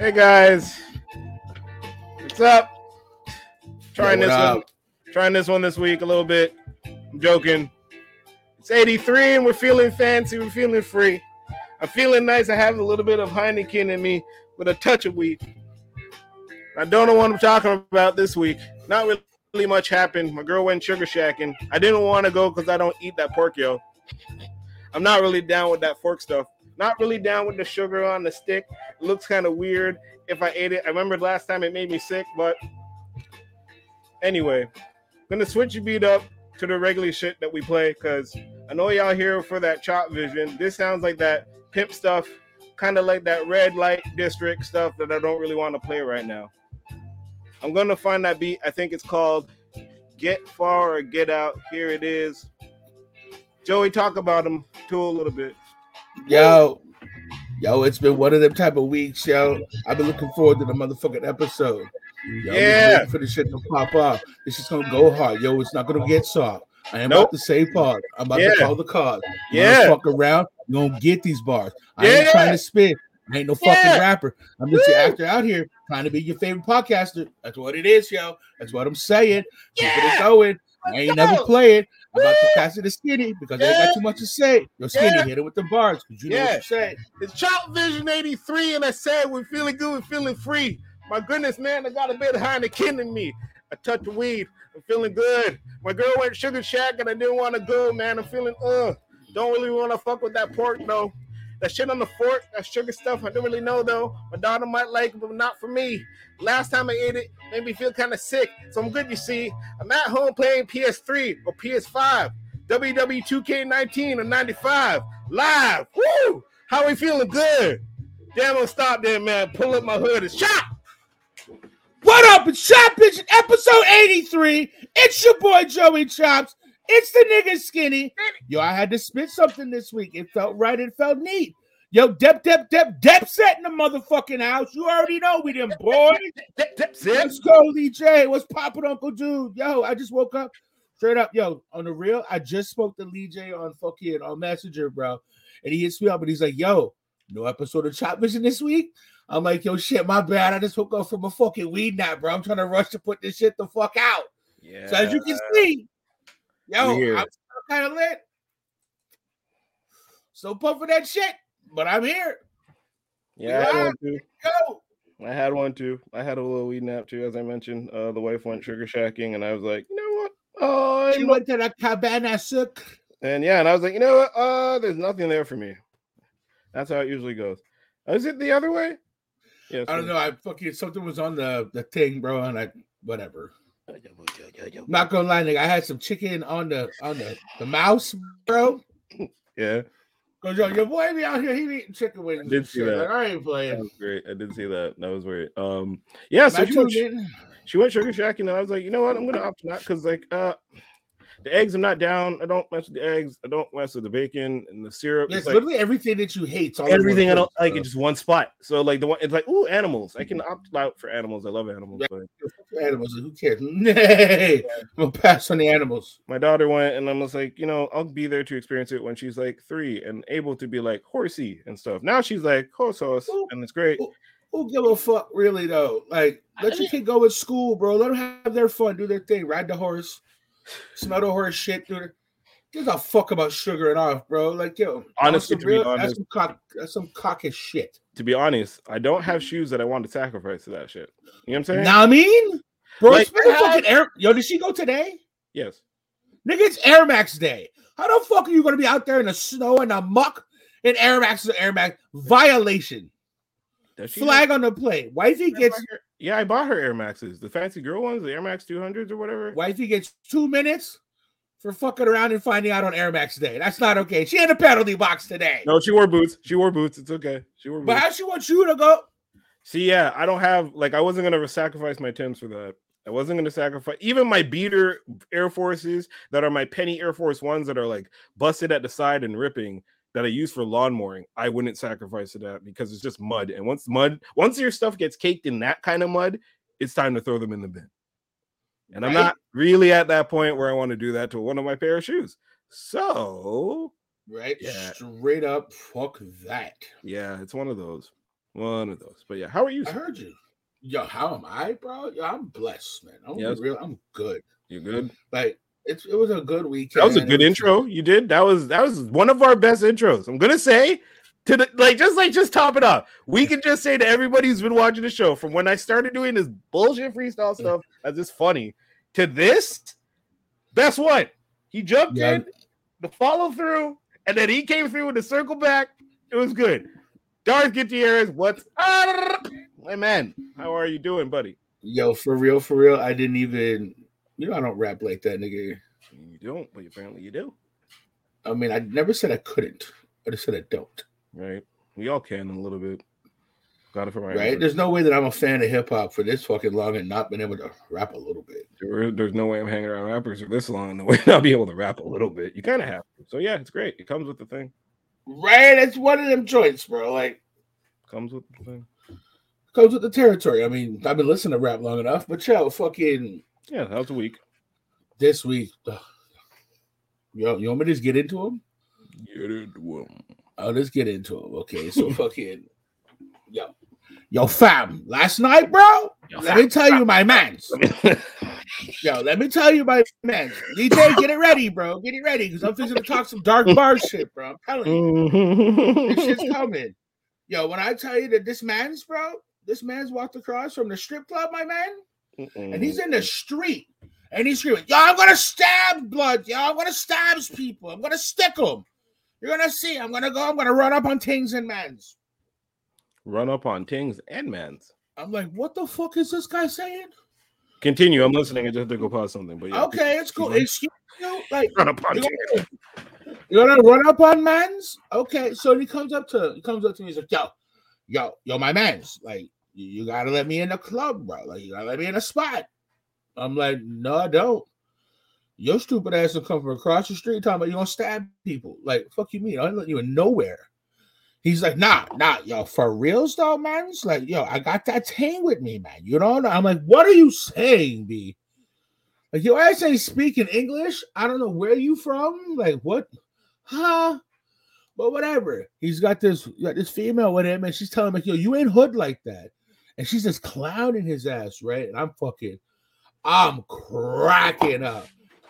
Hey guys, what's up? Trying what this one, trying this one this week a little bit. I'm joking. It's 83 and we're feeling fancy. We're feeling free. I'm feeling nice. I have a little bit of Heineken in me with a touch of weed. I don't know what I'm talking about this week. Not really much happened. My girl went sugar shacking. I didn't want to go because I don't eat that pork, yo. I'm not really down with that fork stuff. Not really down with the sugar on the stick. It looks kind of weird if I ate it. I remember last time it made me sick, but anyway, gonna switch your beat up to the regular shit that we play because I know y'all here for that chop vision. This sounds like that pimp stuff, kind of like that red light district stuff that I don't really want to play right now. I'm gonna find that beat. I think it's called Get Far or Get Out. Here it is. Joey, talk about him too a little bit. Yo, yo, it's been one of them type of weeks, yo. I've been looking forward to the motherfucking episode. Yo, Yeah. yeah, for the shit to pop off. This is gonna go hard, yo. It's not gonna get soft. I am Nope. about to say pause. I'm about Yeah. to call the card. You Yeah. fuck around, you gonna get these bars. I ain't trying to spit. I ain't no fucking Yeah. rapper. I'm just your Woo. actor out here trying to be your favorite podcaster. That's what it is, yo. That's what I'm saying. Keep Yeah. it going. I ain't never go. play it. I'm about to pass it to Skinny because I ain't got too much to say. Yo, Skinny, Yeah. hit it with the bars because you know Yeah. what you say. It's Chop Vision 83, and I said we're feeling good, we're feeling free. My goodness, man, I got a bit of Heineken in me. A touch of weed. I'm feeling good. My girl went Sugar Shack, and I didn't want to go, man. I'm feeling, uh, don't really want to fuck with that pork, though. That shit on the fork, that sugar stuff, I don't really know, though. My daughter might like it, but not for me. Last time I ate it, made me feel kind of sick. So I'm good, you see. I'm at home playing PS3 or PS5, WW2K19 or 95, live. Woo! How we feeling good? Damn, I'm stop there, man. Pull up my hood and shot. What up? It's Chop Vision, episode 83. It's your boy Joey Chops. It's the nigga Skinny. Yo, I had to spit something this week. It felt right. It felt neat. Yo, Dep, Dep, Dep, Dep set in the motherfucking house. You already know we them boys. Dip, dip, zip. Let's go, Lee J. What's poppin', Uncle Dude? Yo, I just woke up. Straight up, yo, on the real, I just spoke to Lee J on fucking on Messenger, bro. And he hits me up and he's like, yo, no episode of Chop Vision this week. I'm like, yo, shit, my bad. I just woke up from a fucking weed nap, bro. I'm trying to rush to put this shit the fuck out. Yeah. So as you can see, yo. I'm kind of lit. So pumping that shit, but I'm here. yeah, I had one too. Go. I had one too. I had a little weed nap too, as I mentioned. Uh, the wife went sugar shacking, and I was like, you know what? Oh, She went to the cabane à sucre. and yeah, and I was like, you know what? Uh, there's nothing there for me. That's how it usually goes. Is it the other way? Yeah. I don't know. I fucking something was on the the thing, bro, and I whatever. Not gonna lie, nigga. I had some chicken on the on the the mouse, bro. Yeah, Cause yo, your boy be out here, he eating chicken wings. did see shit. that. Like, I ain't playing. that was great. I did see that. That was great. Um, yeah. So she went, she went sugar shacking, and I was like, you know what? I'm gonna opt not because like uh, the eggs I'm not down. I don't mess with the eggs. I don't mess with the bacon and the syrup. Yes, It's like, literally everything that you hate. all everything I don't like in just one spot. So like the one, it's like ooh, animals. I can opt out for animals. I love animals. Yeah. But. Animals, who cares? Nay, I'm gonna pass on the animals. my daughter went, and I was like, you know, I'll be there to experience it when she's like three and able to be like horsey and stuff. Now she's like horse horse, Ooh. and it's great. Ooh. Who give a fuck, really though? Like, let your kid go to school, bro. Let them have their fun, do their thing, ride the horse, smell the horse shit, do their. Gives a fuck about sugar and off, bro. Like, yo, Honestly, that's to be honest- that's some cock, that's some cockish shit. To be honest, I don't have shoes that I want to sacrifice to that shit. You know what I'm saying? Nah, I mean, bro, Like, it's been fucking air. Yo, did she go today? Yes. Nigga, it's Air Max Day. How the fuck are you gonna be out there in the snow and the muck in Air Max is Air Max violation? Does she Flag on the plate. Wifey gets Yeah, I bought her Air Maxes, the fancy girl ones, the Air Max 200s or whatever. Why wifey gets two minutes for fucking around and finding out on Air Max Day. That's not okay. She had a penalty box today. No, she wore boots. She wore boots. It's okay. She wore But boots. how she wants you to go? See, yeah, I don't have like I wasn't gonna sacrifice my Tims for that. I wasn't gonna sacrifice even my beater Air Forces that are my penny Air Force ones that are like busted at the side and ripping that I use for lawn mowing. I wouldn't sacrifice to that because it's just mud. And once mud, once your stuff gets caked in that kind of mud, it's time to throw them in the bin. And I'm Right. not really at that point where I want to do that to one of my pair of shoes. So Right? Yeah. Straight up, fuck that. yeah, it's one of those. One of those. But yeah, how are you? I heard you. Yo, how am I, bro? Yo, I'm blessed, man. I'm Yes. real. I'm good. You good? Like it's it was a good weekend. That was a It good intro. You did. That was that was one of our best intros. I'm gonna say to the like just like just top it off. We can just say to everybody who's been watching the show from when I started doing this bullshit freestyle stuff as it's funny to this. Best one. He jumped Yeah. in, the follow through, and then he came through with the circle back. It was good. Darth Gutierrez, what's up? My man, how are you doing, buddy? Yo, for real, for real. I didn't even. You know, I don't rap like that, nigga. You don't, but apparently you do. I mean, I never said I couldn't. I just said I don't. Right? We all can a little bit. Got it from our Right? There's no way that I'm a fan of hip hop for this fucking long and not been able to rap a little bit. There- there's no way I'm hanging around rappers for this long. The way not be able to rap a little bit. You kind of have to. So yeah, it's great. It comes with the thing. Right? It's one of them joints, bro. Like Comes with the thing. comes with the territory. I mean, I've been listening to rap long enough, but yo, fucking Yeah, that was a week. this week. ugh. Yo, you want me to just get into them? Get into 'em. Oh, let's get into them. Okay, so fucking yo, yo, fam. Last night, bro. Yo, let me tell you, my man's. Yo, let me tell you, my man. DJ, get it ready, bro. Get it ready, because I'm fixing to talk some dark bar shit, bro. I'm telling you, this shit's mm-hmm. coming. Yo, when I tell you that this man's, bro, this man's walked across from the strip club, my man, and he's in the street, and he's screaming, "Yo, I'm gonna stab blood. Yo, I'm gonna stab people. I'm gonna stick them. You're gonna see. I'm gonna go. I'm gonna run up on tings and mans." run up on Tings and Mans. I'm like, what the fuck is this guy saying? Continue. I'm listening. I just had to go pause something. But yeah, Okay, it's cool. Excuse you, like run up on you Tings. gonna, you gonna run up on mans? Okay, so he comes up to he comes up to me. He's like, "Yo, yo, yo, my mans, like you, gotta let me in the club, bro. Like you gotta let me in a spot." I'm like, "No, I don't." Your stupid ass will come from across the street talking about you gonna stab people. Like, fuck you mean? I letting you in nowhere. He's like, nah, nah, yo, for reals though, man. It's like, yo, I got that thing with me, man. You don't know, I'm like, what are you saying, B? Like, your ass ain't speaking English. I don't know where you from. Like, what? Huh? But whatever. He's got this, got this female with him, and she's telling him, like, yo, you ain't hood like that. And she's just clowning his ass, right? And I'm fucking, I'm cracking up.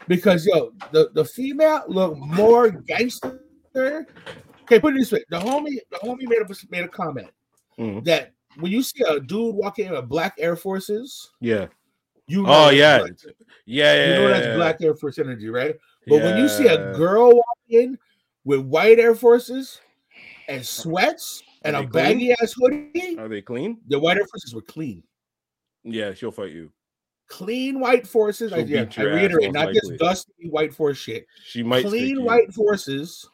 Because yo, the, the female look more gangster. Okay, put it this way: the homie, the homie made a made a comment Mhm. that when you see a dude walking in a black Air Forces, Yeah. you know Oh yeah. black. Yeah. Yeah. you know that's yeah, black Air Force energy, right? But when you see a girl walking in with white Air Forces and sweats and a baggy ass hoodie, are they clean? the white Air Forces were clean, Yeah, she'll fight you. clean white forces. I, yeah, I reiterate, not this dusty white force shit. She might clean white forces,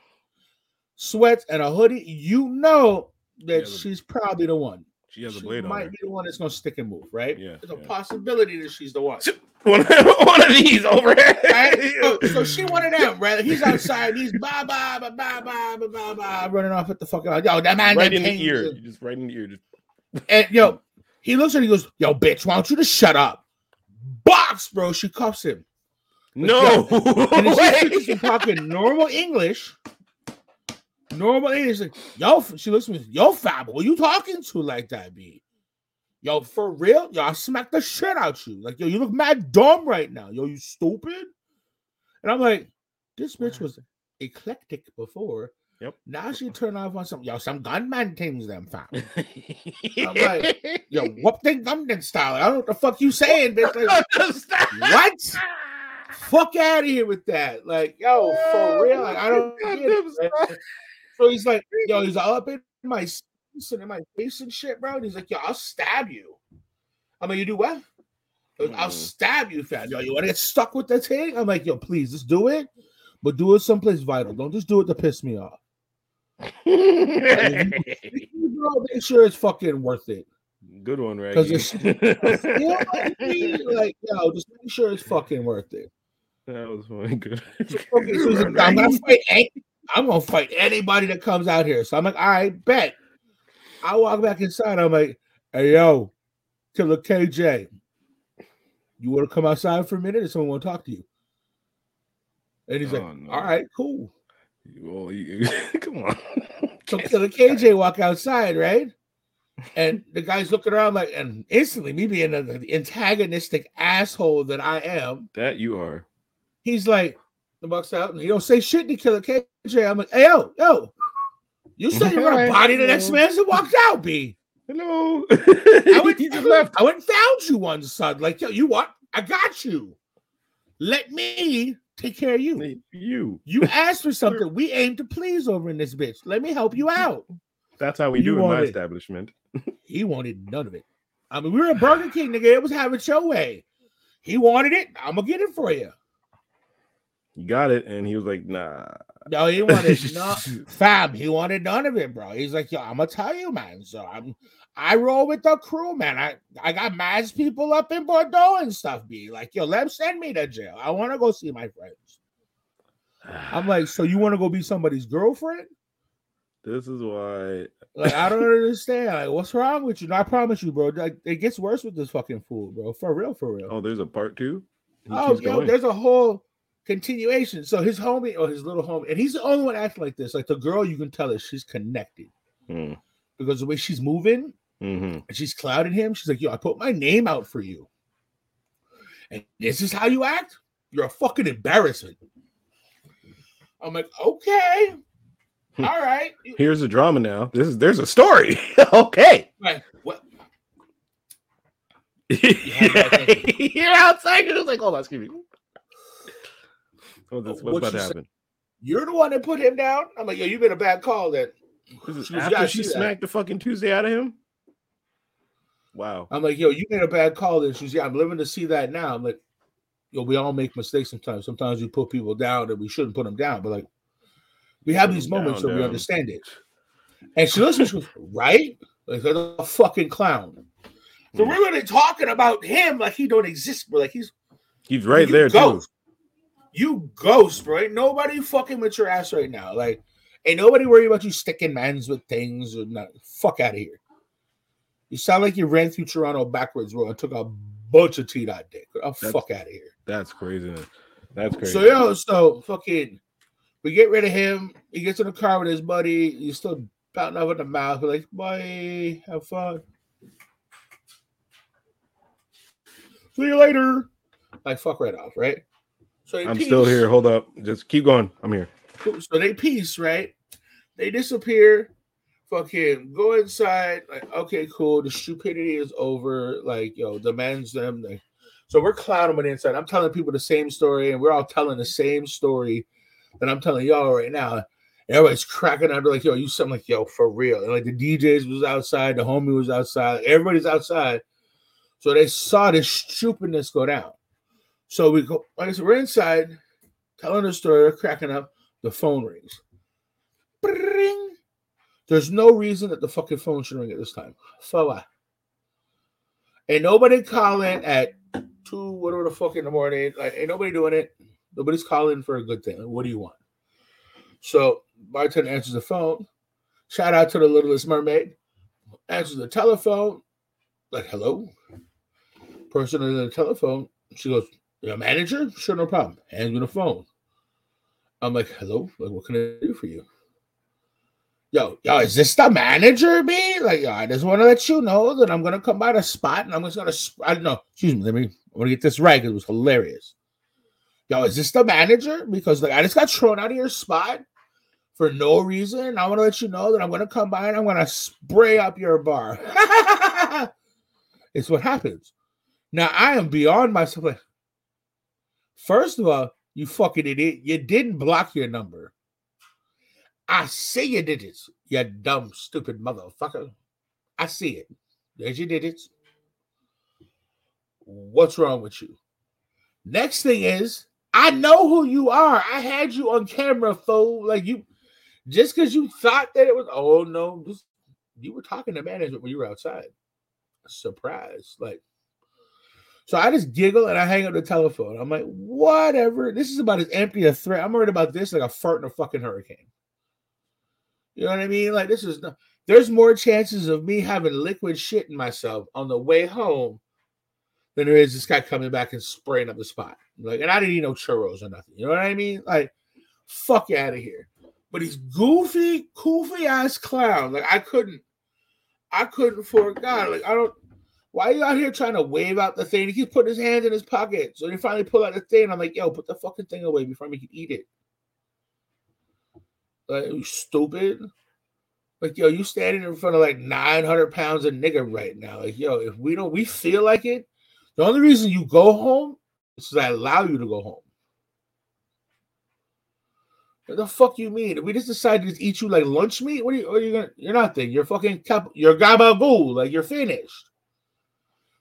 sweats, and a hoodie, you know that Yeah, she's probably the one. She has she a blade on. Might be the one that's gonna stick and move, right? Yeah. There's a possibility that she's the one. One of, one of these over here. Right? So, so, she one of them, right? He's outside. He's ba ba ba ba ba ba ba running off at the fucking. Yo, that man. Right in the ear. And, just right in the ear. Just... And yo, he looks at. Her, he goes, "Yo, bitch, why don't you just shut up?" Box, bro. She cuffs him. Like, no. Yo, and she's fucking normal English. Normal English. Like, yo, she looks at me, yo, Fab, who you talking to like that, B? Yo, for real? Yo, I smack the shit out you. Like, yo, you look mad dumb right now. Yo, you stupid. And I'm like, this bitch was eclectic before. Yep. Now she turned off on some, yo, some gunman things, them fam. like, Yo, whoop the gunman style. I don't know what the fuck you saying, bitch. Like, what? Fuck out of here with that. Like, yo, for real. Like, I don't get it. man. So he's like, yo, he's all up in my face and in my face and shit, bro. And he's like, yo, I'll stab you. I'm like, you do what? Goes, I'll Mm. stab you, fam. Yo, you want to get stuck with the thing? I'm like, yo, please, just do it, but do it someplace vital. Don't just do it to piss me off. Bro, make sure it's fucking worth it. Good one, right? 'Cause it's- You know I mean? Like, yo, just make sure it's fucking worth it. that was funny. Good. Okay, so like, I'm gonna fight. I'm gonna fight anybody that comes out here. So I'm like, all right, bet. I walk back inside. I'm like, hey yo, Killer KJ, you want to come outside for a minute, or someone want to talk to you? And he's like, Oh, no. all right, cool. Well, you, come on. So Killer KJ walk outside, right? And the guy's looking around like, and instantly, me being the antagonistic asshole that I am, That you are. he's like, the buck's out, and he don't say shit to Killer KJ. I'm like, hey, yo, yo, you said you were gonna body the next man that walked out, B. Hello. I went, he just left. I went and found you one, son. Like, yo, you what? I got you. Let me take care of you. You. You asked for something. We aim to please over in this bitch. Let me help you out. That's how we You do in my establishment. He wanted none of it. I mean, we were at Burger King, nigga. It was having your way. He wanted it. I'm gonna get it for you. You got it, and he was like, "Nah." No, he wanted no fam. He wanted none of it, bro. He's like, yo, I'm gonna tell you, man. So I'm I roll with the crew, man. I I got mad people up in Bordeaux and stuff. Be like, yo, let him send me to jail. I want to go see my friends. I'm like, so you want to go be somebody's girlfriend? This is why. Like, I don't understand. Like, what's wrong with you? No, I promise you, bro. Like, it gets worse with this fucking fool, bro. For real, for real. Oh, there's a part two. He Oh, yo, there's a whole continuation. So his homie or his little homie, and he's the only one acting like this. Like the girl, you can tell that she's connected Mm, because the way she's moving mhm. and she's clouding him. She's like, "Yo, I put my name out for you, and this is how you act. You're a fucking embarrassment." I'm like, "Okay, Hmm. all right." Here's the drama now. This is there's a story. okay. Like, what? You're outside. You're like, hold on, excuse me. Oh, this, what's What about to you say- happen? You're the one that put him down. I'm like, "Yo, you made a bad call." Then This is She after she see that. smacked the fucking Tuesday out of him. Wow. I'm like, yo, you made a bad call. Then she's, yeah, I'm living to see that now. I'm like, yo, we all make mistakes sometimes. Sometimes we put people down that we shouldn't put them down. But like, we have these moments down, where we understand it. And she listens, she goes, right? Like, a fucking clown. So Mm. we're really talking about him like he don't exist, bro. Like he's He's right you there too. You ghost, bro. Ain't nobody fucking with your ass right now. Like, ain't nobody worried about you sticking mans with things or not. Fuck out of here. You sound like you ran through Toronto backwards, bro, and took a bunch of T dot dick. Oh, fuck out of here. That's crazy. That's crazy. So yo, so fucking, we get rid of him. He gets in the car with his buddy. He's still pouting up in the mouth. We're like, bye, have fun. See you later. Like fuck right off, right? So I'm still here. Hold up. Just keep going. I'm here. So they peace, right? They disappear. Fucking go inside. Like, okay, cool. The stupidity is over. Like, yo, demands them. Like, so we're clouding on the inside. I'm telling people the same story, and we're all telling the same story that I'm telling y'all right now. Everybody's cracking up. They're like, yo, you something like, yo, for real. And like the DJs was outside, the homie was outside, everybody's outside. So they saw this stupidness go down. So we go, like I said, we're inside, telling the story, cracking up. The phone rings. Bring. There's no reason that the fucking phone should ring at this time. So what? Ain't nobody calling at two, whatever the fuck in the morning. Like, ain't nobody doing it. Nobody's calling for a good thing. Like, what do you want? So bartender answers the phone. Shout out to the littlest mermaid. Answers the telephone. Like, hello. Person on the telephone. She goes, Your manager? Sure, no problem. Hands me the phone. I'm like, hello, like, what can I do for you? Yo, yo, is this the manager, me? Like, yo, I just want to let you know that I'm gonna come by the spot and I'm just gonna, sp- I don't know, excuse me, let me, I want to get this right because it was hilarious. Yo, is this the manager? Because like, I just got thrown out of your spot for no reason. I want to let you know that I'm gonna come by and I'm gonna spray up your bar. it's what happens. Now I am beyond myself. Like, first of all, you fucking idiot. You didn't block your number. I see you did it, you dumb, stupid motherfucker. I see it. There's your digits. What's wrong with you? Next thing is, I know who you are. I had you on camera, fool. Like you, just because you thought that it was, oh no, you were talking to management when you were outside. Surprise. Like, so I just giggle and I hang up the telephone. I'm like, whatever. This is about as empty a threat. I'm worried about this like a fart in a fucking hurricane. You know what I mean? Like this is there's more chances of me having liquid shit in myself on the way home than there is this guy coming back and spraying up the spot. Like, and I didn't eat no churros or nothing. You know what I mean? Like, fuck out of here. But he's goofy, goofy ass clown. Like I couldn't, I couldn't for God. Like I don't. Why are you out here trying to wave out the thing? He keeps putting his hands in his pocket. So he finally pull out the thing. I'm like, yo, put the fucking thing away before we can eat it. Like, you stupid. Like, yo, you standing in front of like 900 pounds of nigga right now. Like, yo, if we don't, we feel like it. The only reason you go home is because I allow you to go home. What the fuck you mean? If we just decided to eat you like lunch meat, what are you? What are you gonna? You're nothing. You're fucking. Cap, you're gabagool. Like you're finished.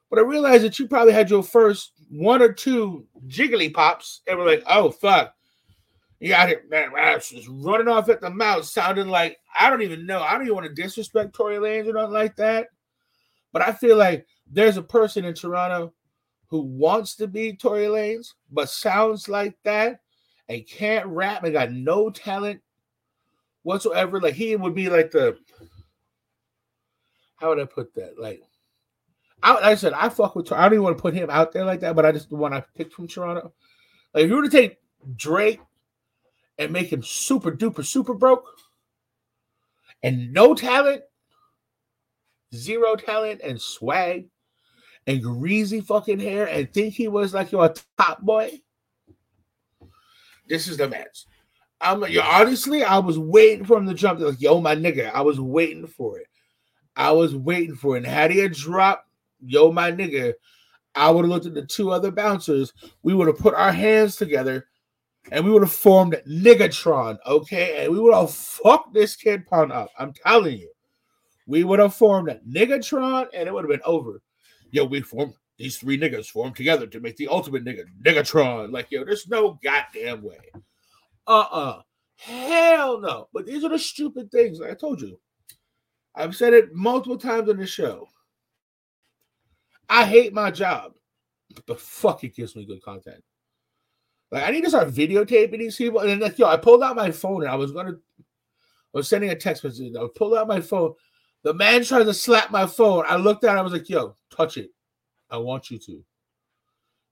But I realized that you probably had your first one or two jiggly pops, and we're like, oh fuck, you got it, man, just running off at the mouth, sounding like I don't even know. I don't even want to disrespect Tory Lanez or nothing like that. But I feel like there's a person in Toronto who wants to be Tory Lanez, but sounds like that and can't rap and got no talent whatsoever. Like he would be like the how would I put that? Like I, like I said, I fuck with. I don't even want to put him out there like that, but I just the one I picked from Toronto. Like if you were to take Drake and make him super duper super broke and no talent, zero talent and swag and greasy fucking hair and think he was like your top boy. This is the match. I'm like, yo, honestly, I was waiting for him to jump. Like, yo, my nigga, I was waiting for it. I was waiting for it. And had he had dropped, yo, my nigga, I would have looked at the two other bouncers. We would have put our hands together and we would have formed Niggatron, okay? And we would have fucked this kid pound up. I'm telling you. We would have formed Niggatron and it would have been over. Yo, we formed these three niggas formed together to make the ultimate nigga, Niggatron. Like, yo, there's no goddamn way. Uh-uh. Hell no. But these are the stupid things. Like I told you. I've said it multiple times on the show. I hate my job, but fuck, it gives me good content. Like I need to start videotaping these people. And then like, yo, I pulled out my phone and I was gonna I was sending a text message. I pulled out my phone. The man tried to slap my phone. I looked at it, I was like, yo, touch it. I want you to.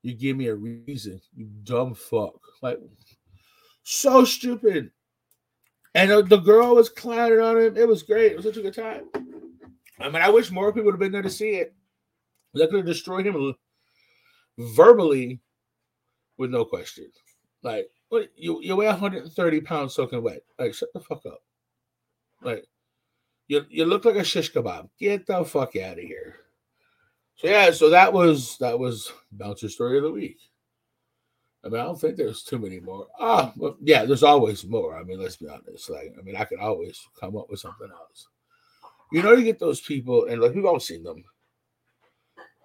You give me a reason, you dumb fuck. Like, so stupid. And the girl was clowning on him. It was great. It was such a good time. I mean, I wish more people would have been there to see it. That could have destroyed him verbally with no question. Like, what you, you weigh 130 pounds soaking wet. Like, shut the fuck up. Like, you, you look like a shish kebab. Get the fuck out of here. So yeah, so that was that was bouncer story of the week. I mean, I don't think there's too many more. Ah, well, yeah, there's always more. I mean, let's be honest. Like, I mean, I could always come up with something else. You know, you get those people, and like we've all seen them,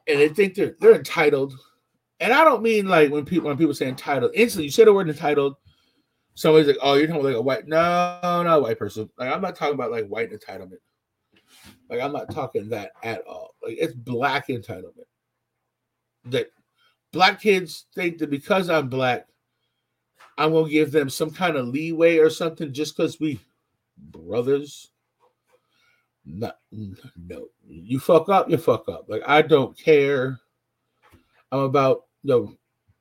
and they think they're they're entitled. And I don't mean like when people when people say entitled, instantly you say the word entitled, somebody's like, "Oh, you're talking about like a white." No, not a white person. Like I'm not talking about like white entitlement. Like I'm not talking that at all. Like it's black entitlement. That black kids think that because I'm black, I'm gonna give them some kind of leeway or something just because we brothers. Not no. You fuck up, you fuck up. Like I don't care. I'm about the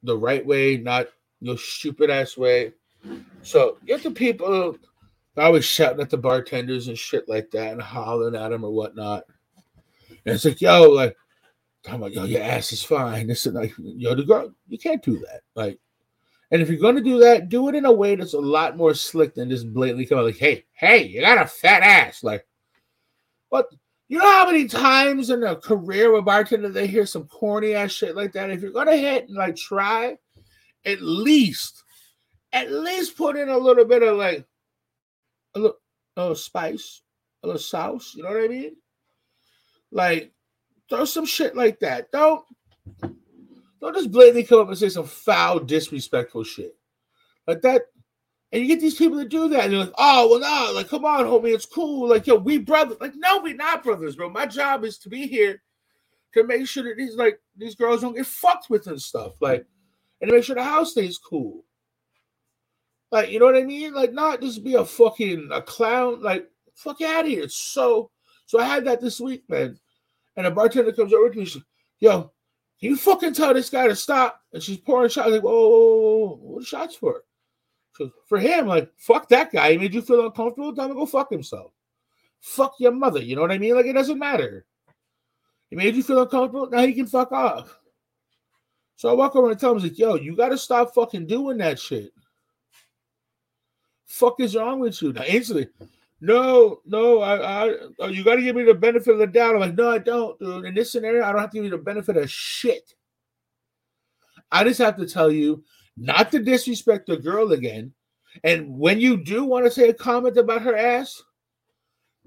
the right way, not your stupid ass way. So get the people I was shouting at the bartenders and shit like that and hollering at them or whatnot. And it's like, yo, like, I'm like, yo, your ass is fine. This is like, yo, the girl, you can't do that. Like, and if you're gonna do that, do it in a way that's a lot more slick than just blatantly out like, hey, hey, you got a fat ass. Like, but you know how many times in a career with bartender they hear some corny ass shit like that? If you're gonna hit and like try, at least, at least put in a little bit of like a little, a little spice, a little sauce. You know what I mean? Like, throw some shit like that. Don't don't just blatantly come up and say some foul, disrespectful shit like that. And you get these people to do that, and they're like, "Oh, well, no, like, come on, homie, it's cool. Like, yo, we brothers. Like, no, we not brothers, bro. My job is to be here to make sure that these like these girls don't get fucked with and stuff, like, and to make sure the house stays cool. Like, you know what I mean? Like, not just be a fucking a clown. Like, fuck out of here. So, so I had that this week, man. And a bartender comes over to me. She's like, Yo, can you fucking tell this guy to stop? And she's pouring shots. Like, whoa, whoa, whoa, whoa, what shots for? For him, like, fuck that guy. He made you feel uncomfortable. Time to go fuck himself. Fuck your mother. You know what I mean? Like it doesn't matter. He made you feel uncomfortable. Now he can fuck off. So I walk over and tell him, like, yo, you gotta stop fucking doing that shit. Fuck is wrong with you? Now instantly, no, no, I, I, you gotta give me the benefit of the doubt. I'm like, no, I don't, dude. In this scenario, I don't have to give you the benefit of shit. I just have to tell you not to disrespect the girl again. And when you do want to say a comment about her ass,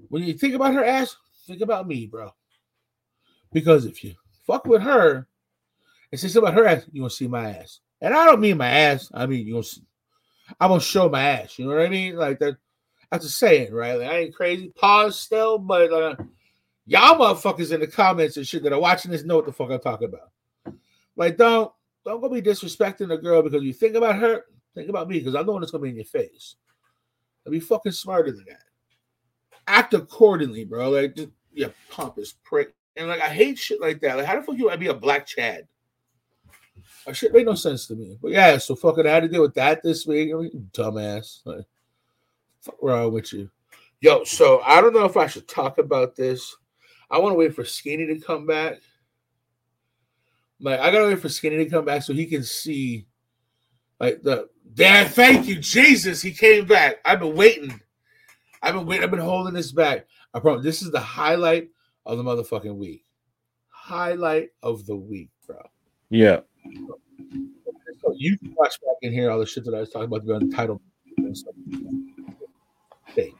when you think about her ass, think about me, bro. Because if you fuck with her and say something about her ass, you gonna see my ass. And I don't mean my ass. I mean you gonna see, I'm gonna show my ass. You know what I mean? Like that. That's a saying, right? Like I ain't crazy. Pause still, but uh, y'all motherfuckers in the comments and shit that are watching this know what the fuck I'm talking about. Like don't don't go be disrespecting the girl because you think about her. Think about me because I'm the one that's gonna be in your face. I'll be fucking smarter than that. Act accordingly, bro. Like just you pompous prick. And like I hate shit like that. Like how the fuck you want to be a black Chad? That shit made no sense to me. But yeah, so fucking I had to deal with that this week. I mean, dumbass. Like, fuck wrong with you? Yo, so I don't know if I should talk about this. I want to wait for Skinny to come back. Like I gotta wait for Skinny to come back so he can see like the Dad, thank you, Jesus. He came back. I've been waiting. I've been waiting. I've been holding this back. I promise this is the highlight of the motherfucking week. Highlight of the week, bro. Yeah. So you can watch back in here all the shit that I was talking about on the title. Hey,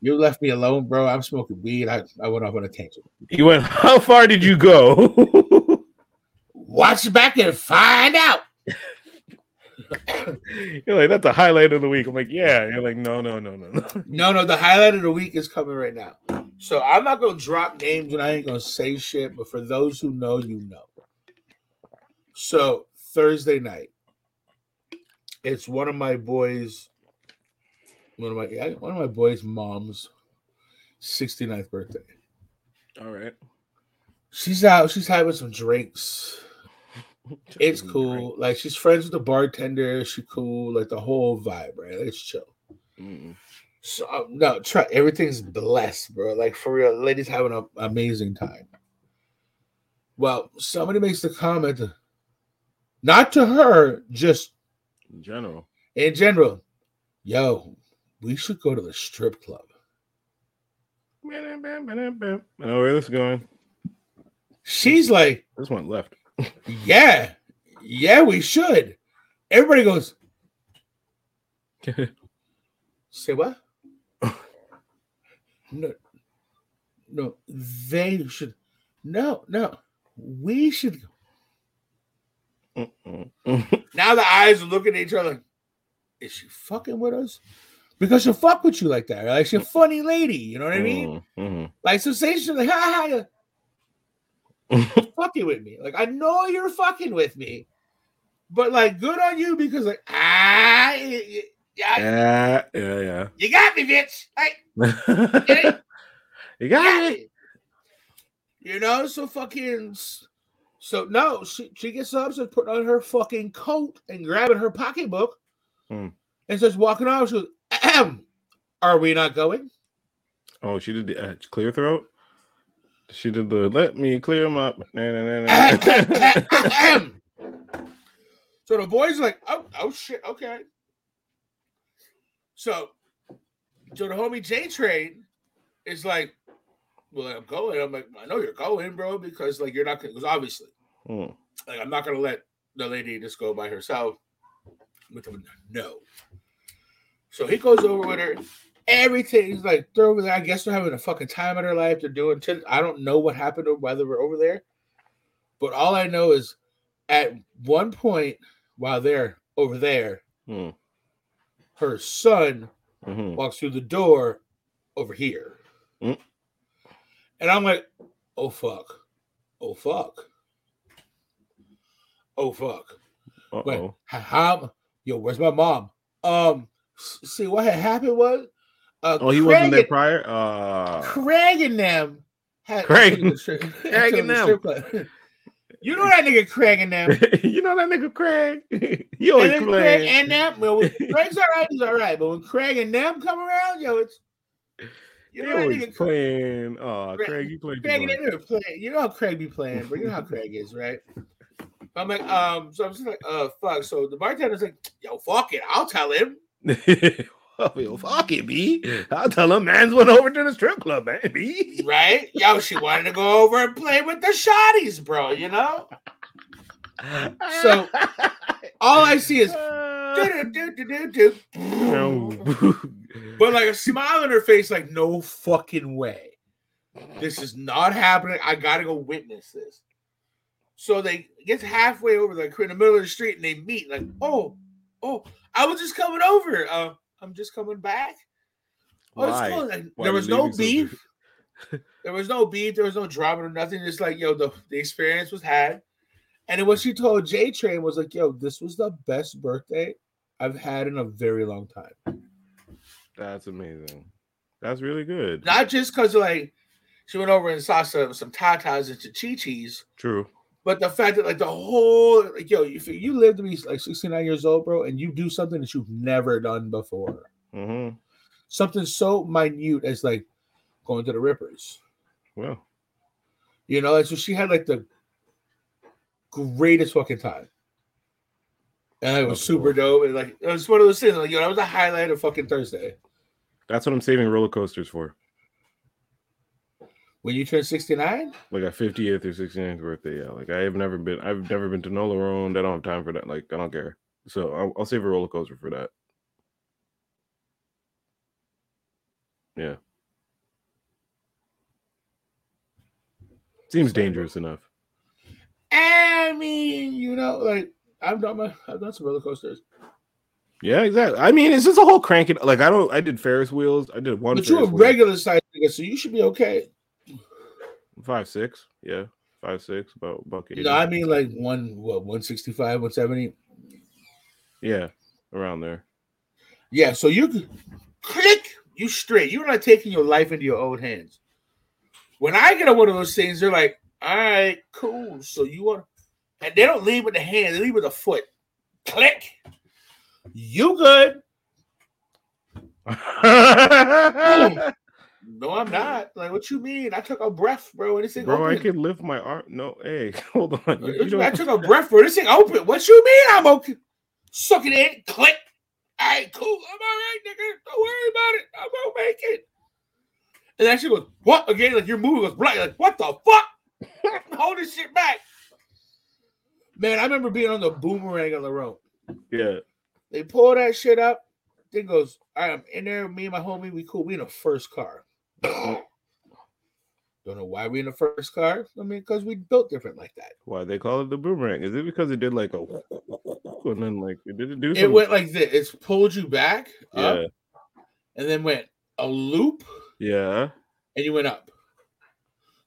you left me alone, bro. I'm smoking weed. I, I went off on a tangent. You went, how far did you go? Watch back and find out. You're like, that's the highlight of the week. I'm like, yeah. You're like, no, no, no, no, no. No, no, the highlight of the week is coming right now. So I'm not gonna drop names and I ain't gonna say shit, but for those who know, you know. So Thursday night, it's one of my boys, one of my yeah, one of my boys' mom's 69th birthday. All right. She's out, she's having some drinks. It's cool. Like she's friends with the bartender. She cool. Like the whole vibe, right? It's chill. Mm. So uh, no, try everything's blessed, bro. Like for real, ladies having an amazing time. Well, somebody makes the comment, not to her, just In general. in general. Yo, we should go to the strip club. I know where this is going. She's like, This one left. Yeah, yeah, we should. Everybody goes, say what? No, no, they should. No, no, we should. Mm-mm. Now the eyes are looking at each other. Is she fucking with us? Because she'll fuck with you like that. Like she's a funny lady. You know what I mean? Mhm. Like so say she's like, ha ha. Fucking with me. Like I know you're fucking with me, but like good on you because like ah, yeah, yeah, yeah, yeah. you got me, bitch. Like you you got got it. me. You know, so fucking. So no, she she gets up, starts putting on her fucking coat and grabbing her pocketbook, Hmm. and starts walking off. She goes, Ahem, "Are we not going?" Oh, she did the uh, clear throat. She did the let me clear my. Nah, nah, nah. So the boys like, "Oh, oh shit, okay." So, so the homie J Train is like, "Well, I'm going." I'm like, "I know you're going, bro, because like you're not because obviously." Mm. Like, I'm not gonna let the lady just go by herself. With him, no. So he goes over with her. Everything's like they're over there. I guess they're having a fucking time of their life. They're doing. T- I don't know what happened or whether we're over there, but all I know is at one point while they're over there, Mm. her son Mhm. walks through the door over here, Mm. and I'm like, "Oh fuck, oh fuck, oh fuck." Wait, Uh-oh. h- how? Yo, where's my mom? Um, see what had happened was, uh, Oh, he wasn't there prior. Uh, Craig and them had Craig- you the strip- Craig and them. club. You know that nigga Craig and them. you know that nigga Craig. And always then Craig playing. and them. Well, when Craig's all right. He's all right. But when Craig and them come around, yo, it's You know that nigga playing. Oh, Craig- Craig, you played. Craig, they much. never. You know how Craig be playing, but you know how Craig is, right? I'm like, um, so I'm just like, uh, fuck. So the bartender's like, yo, fuck it, I'll tell him. oh, yo, fuck it, B. I'll tell him man's went over to the strip club, man, B. Right? Yo, she wanted to go over and play with the shotties, bro, you know? So, All I see is but like a smile on her face, like, no fucking way. This is not happening. I gotta go witness this. So they get halfway over, like in the middle of the street, and they meet, like, oh, oh, I was just coming over. Uh, I'm just coming back. Oh, Why? Like, Why there was no beef. there was no beef. There was no drama or nothing. Just like, yo, the, the experience was had. And then what she told J Train was like, yo, this was the best birthday I've had in a very long time. That's amazing. That's really good. Not just because like she went over and saw some some tatas and chichis, True. But the fact that like the whole like yo, if you live to be like 69 years old, bro, and you do something that you've never done before, Mm-hmm. something so minute as like going to the Rippers. Well, You know, and so she had like the greatest fucking time. And it was That's super dope. And like it was one of those things, like, yo, that was the highlight of fucking Thursday. that's what I'm saving roller coasters for. When you turn 69, Like a 50th or 69th birthday. Yeah. Like I have never been. I've never been to Nola. I don't have time for that. Like I don't care. So I'll, I'll save a roller coaster for that. Yeah. Seems dangerous enough. I mean, you know, like I've done my I've done some roller coasters. Yeah, exactly. I mean, it's just a whole cranking. Like I don't. I did Ferris wheels. I did one. But you're a regular size nigga, so you should be okay. Five six. Yeah, five six. About bucket. You know, I mean like one what 165, 170. Yeah, around there. Yeah, so you click, you straight. You're not taking your life into your own hands. When I get on one of those things, they're like, all right, cool. So you want and they don't leave with the hand, they leave with the foot. Click. You good. No, I'm not. Like, what you mean? I took a breath, bro. And this thing Bro, I can lift my arm. No, hey, hold on. You- you? I took a breath, bro. This thing open. What you mean? I'm okay. Suck it in. Click. All right, cool. I'm all right, nigga. Don't worry about it. I'm gonna make it. And that shit goes, what? Again, like your movie goes black. Like, what the fuck? Hold this shit back. Man, I remember being on the boomerang on the road. yeah. They pull that shit up. Thing goes, all right, I'm in there. Me and my homie, we cool. We in the first car. Don't know why we in the first car. I mean, because we built different like that. Why they call it the boomerang? Is it because it did like a and then like it did it do Something? It went like this. It's pulled you back up, yeah, and then went a loop, yeah, and you went up.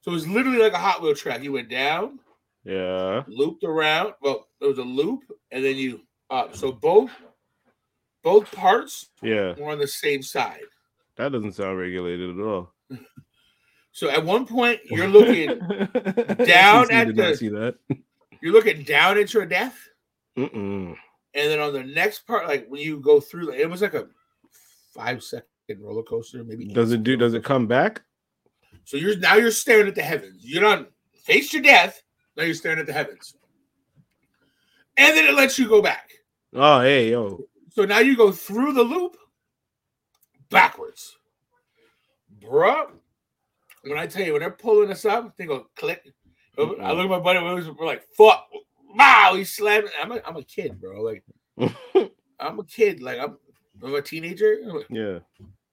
So it was literally like a Hot Wheel track. You went down, yeah. looped around. Well, there was a loop, and then you up. So both both parts Yeah, were on the same side. That doesn't sound regulated at all. So at one point, you're looking down at the- see that. you're looking down at your death, Mm-mm. and then on the next part, like when you go through, it was like a five second roller coaster, maybe. Does it do? Does it come back? So you're now you're staring at the heavens. You're not face your death. Now you're staring at the heavens, and then it lets you go back. Oh, hey, yo. So now you go through the loop backwards, bruh. When I tell you when they're pulling us up, they go click. I mm-hmm. look at my buddy. We're like, "Fuck!" Wow, he slammed. I'm a, I'm a kid, bro. Like I'm a kid. Like I'm, I'm a teenager. I'm like, yeah.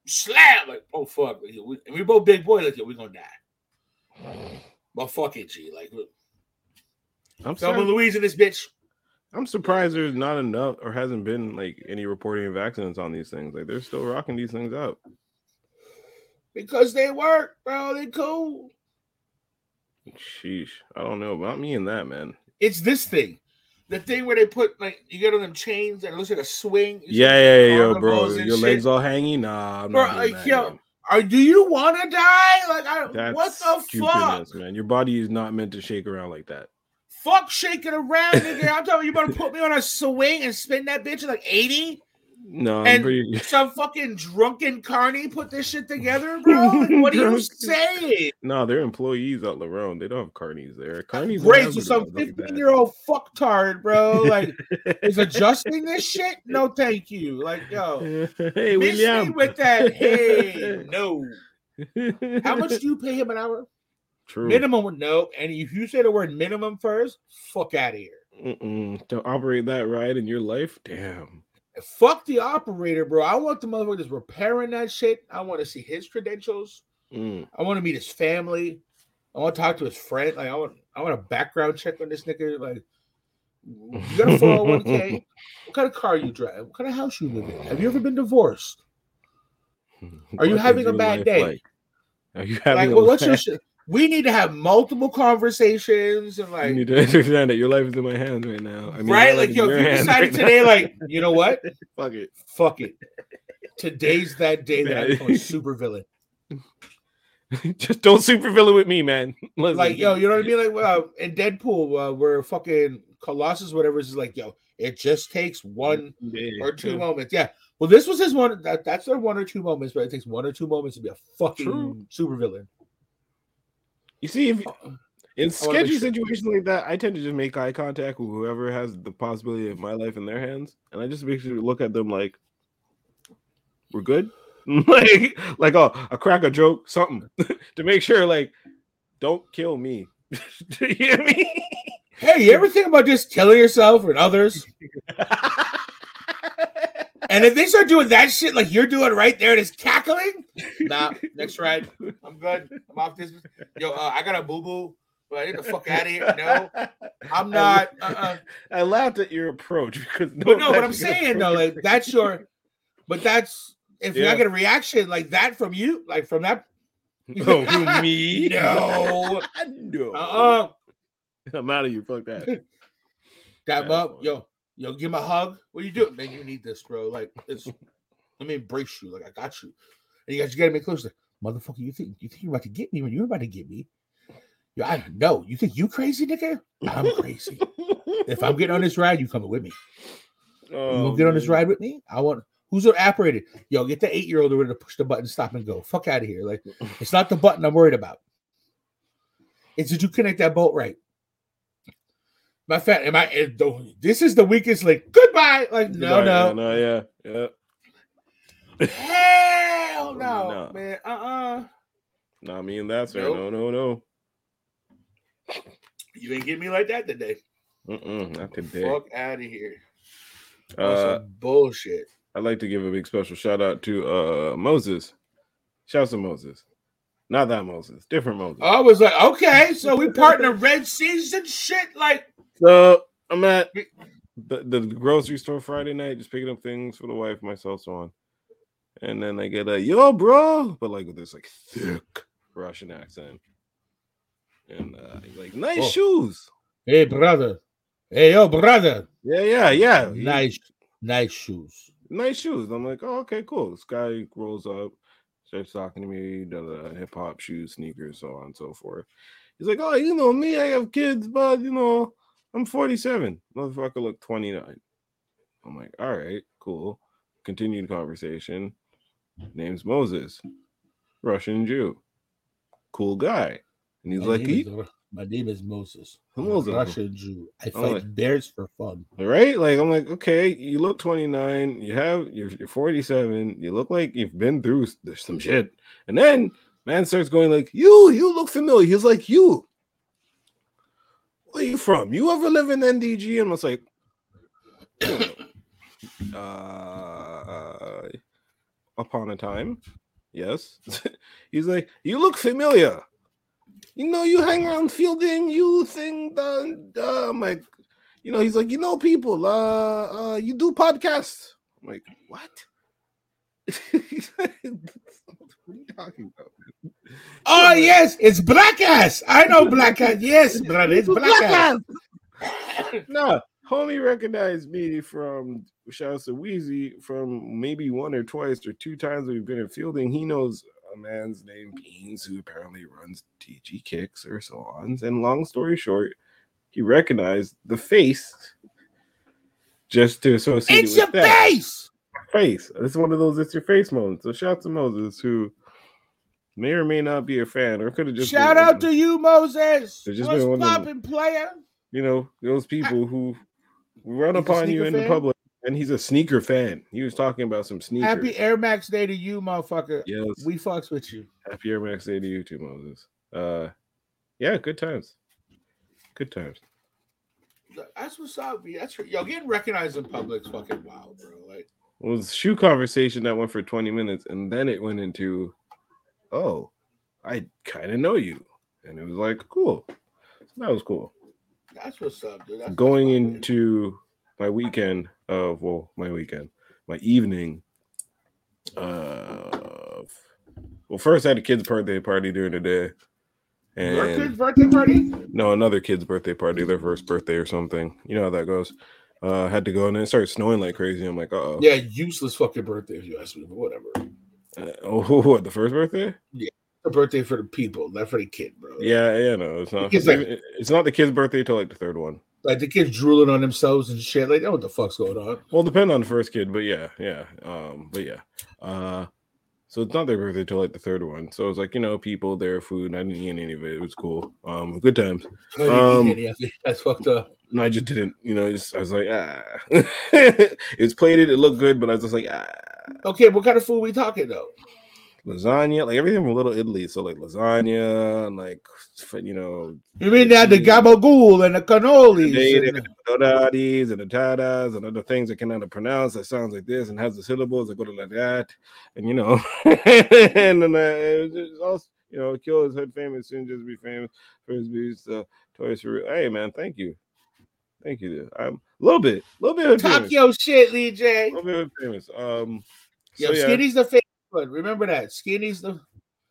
slam. Like oh fuck. Like, we, and we both big boys. Like yo, we gonna die. But fuck it, G. Like look, I'm Thelma. Louise in this bitch. I'm surprised there's not enough or hasn't been like any reporting of accidents on these things. Like they're still rocking these things out. Because they work, bro. They cool. Sheesh. I don't know about me and that, man. It's this thing. The thing where they put like you get on them chains and it looks like a swing. Yeah, yeah, yeah, yo, bro. Your shit. legs all hanging. Nah, I'm Bro, not like, that, yo, man. Are do you want to die? Like, I, That's what the fuck? man. Your body is not meant to shake around like that. Fuck shaking around, nigga. I'm telling you, you better put me on a swing and spin that bitch at like 80. No, I'm And pretty. some fucking drunken carney put this shit together, bro. Like, what are you saying? No, they're employees at La Ronde. They don't have carnies there. Carnies. Great, so some 15 year old fucktard, bro, like is adjusting this shit. No, thank you. Like, yo, hey, William. with that. Hey, no. How much do you pay him an hour? True. Minimum, no. And if you say the word minimum first, fuck out of here. Mm-mm. To operate that ride in your life, damn. Fuck the operator, bro. I want the motherfucker that's repairing that shit. I want to see his credentials. Mm. I want to meet his family. I want to talk to his friend. Like I want, I want a background check on this nigga. Like, you got a 401k? what kind of car you drive? What kind of house you live in? Have you ever been divorced? Are you having a bad day? like? Are you having Like, a well, what's your shit? We need to have multiple conversations and like You need to understand that your life is in my hands right now. I mean, right? Like, yo, if you decided right now. today, like, you know what? fuck it. Fuck it. Today's that day that I become a super villain. Just don't super villain with me, man. Listen. Like, yo, you know what I mean? Like, well, in Deadpool, uh, where fucking Colossus, whatever, is like, yo, it just takes one Yeah, or two yeah. moments. Yeah. Well, this was his one. That, that's their one or two moments, but it takes one or two moments to be a fucking True. super villain. You see, if oh, in I wanna make sketchy sure. situations like that, I tend to just make eye contact with whoever has the possibility of my life in their hands, and I just make sure basically look at them like, "We're good." like, like, oh, a crack a joke, something to make sure, like, don't kill me. you hear me? Hey, you ever think about just killing yourself and others? And if they start doing that shit like you're doing right there, just cackling, nah, next ride. I'm good. I'm off this. Yo, uh, I got a boo boo. But I get the fuck out of here. No, I'm not. Uh-uh. I laughed at your approach because no. But no, what I'm saying though, like that's your. But that's if you're not get a reaction like that from you, like from that. oh, who, me? No. no. Uh-uh. I'm out of here. Fuck that. That That's up, funny. Yo, yo, give him a hug. What you doing, man? You need this, bro. Like, it's let me embrace you. Like, I got you. And you guys, you gotta make closer. Motherfucker, you think you think you're about to get me when you're about to get me? Yo, I know. You think you crazy, nigga? I'm crazy. if I'm getting on this ride, you coming with me. You oh, gonna get on this oh, ride with me? I want. Who's the operator? Yo, get the eight year old over to push the button, stop and go. Fuck out of here. Like, it's not the button I'm worried about. It's did you connect that bolt right? My fat, am I? This is the weakest link. Goodbye. Like, no, Yeah, no, no, yeah, yeah. hell no, No. man. Uh, uh Not me and that, sir. Nope. No, no, no. You ain't get me like that today. Mm-mm, not today. Fuck out of here. Uh, some bullshit. I'd like to give a big special shout out to uh Moses. Shouts to Moses. Not that Moses, different Moses. I was like, okay, so we partner red season shit. Like, So I'm at the, the grocery store Friday night, just picking up things for the wife, myself, so on. And then I get a yo, bro, but like with this like thick Russian accent. And uh, he's like, nice Oh. shoes. hey, brother. Hey, yo, brother. Yeah, yeah, yeah. Nice, nice shoes. nice shoes. I'm like, oh, okay, cool. This guy rolls up, starts talking to me, does the hip hop shoes, sneakers, so on and so forth. He's like, oh, you know me, I have kids, but you know, I'm 47. Motherfucker look 29. I'm like, all right, cool. Continued conversation. Name's Moses, Russian Jew, cool guy. And he's My like, name he, is my name is Moses. I'm Moses. Russian Jew. I Oh, fight like- bears for fun. right? Like I'm like, okay, you look 29, you have you're, you're 47, you look like you've been through some shit. And then man starts going like, you, you look familiar. He's like, you. Where you from? You ever live in NDG? And I was like, uh, upon a time, yes. He's like, you look familiar. You know, you hang around fielding, you think that uh, I'm like, you know, he's like, you know, people, uh, uh, you do podcasts. I'm like, what? He's like, what are you talking about? Oh yes, it's black ass. I know black ass. Yes, brother, it's black ass. no, homie recognized me from shouts to Wheezy from maybe one or twice or two times we've been in fielding. He knows a man's named Beans who apparently runs TG Kicks or so on. And long story short, he recognized the face just to associate It's it your with that. face. Face. It's one of those it's your face moments. So shout out to Moses who may or may not be a fan, or could have just Shout been, out to you, Moses. Just What's been one of popping, player? you know those people who run He's upon you in the public, and he's a sneaker fan. He was talking about some sneakers. Happy Air Max Day to you, motherfucker. yes, We fucks with you. happy Air Max Day to you too, Moses. Uh, yeah, good times, good times. That's what's up. That's yo getting recognized in public's fucking wild, bro. Like was a shoe conversation that went for 20 minutes, and then it went into, oh, I kind of know you. And it was like, cool. So that was cool. that's what's up, dude. That's Going up, into my weekend of, well, my weekend, my evening. Uh, well, first I had a kid's birthday party during the day. your kid's birthday party. no, another kid's birthday party, their first birthday or something. You know how that goes. Uh, had to go and then it started snowing like crazy. I'm like, oh, Yeah, useless fucking birthday if you ask me, but whatever. uh, oh, what the first birthday? Yeah, the birthday for the people, not for the kid, bro. Yeah, yeah, no, it's not. kid's like- it's not the kid's birthday till like the third one. Like the kids drooling on themselves and shit. Like, oh, what the fuck's going on? Well, depend on the first kid, but yeah, yeah, um, but yeah. Uh, so it's not their birthday till like the third one. So it's like you know, people, their food. I didn't eat any of it. It was cool. Um, good times. Um, any of it. That's fucked up. No, I just didn't. You know, just, I was like, ah, it's plated. It looked good, but I was just like, ah, Okay, what kind of food we talking though? Lasagna, like everything from Little Italy. So like lasagna and like you know, You mean they had the gabagool and the cannolis? And- dodadis and the tadas and other things I cannot pronounce that sounds like this and has the syllables that go to like that, and you know, and then uh, it was just also, you know, kill his head famous soon just be famous for his beats, uh, toys for real. Hey man, thank you, thank you. I'm a little bit, a little bit hood Talk famous, your shit, Lee a J. little bit hood famous. Um, Yo, so yeah, Skinny's the famous one. Remember that. Skinny's the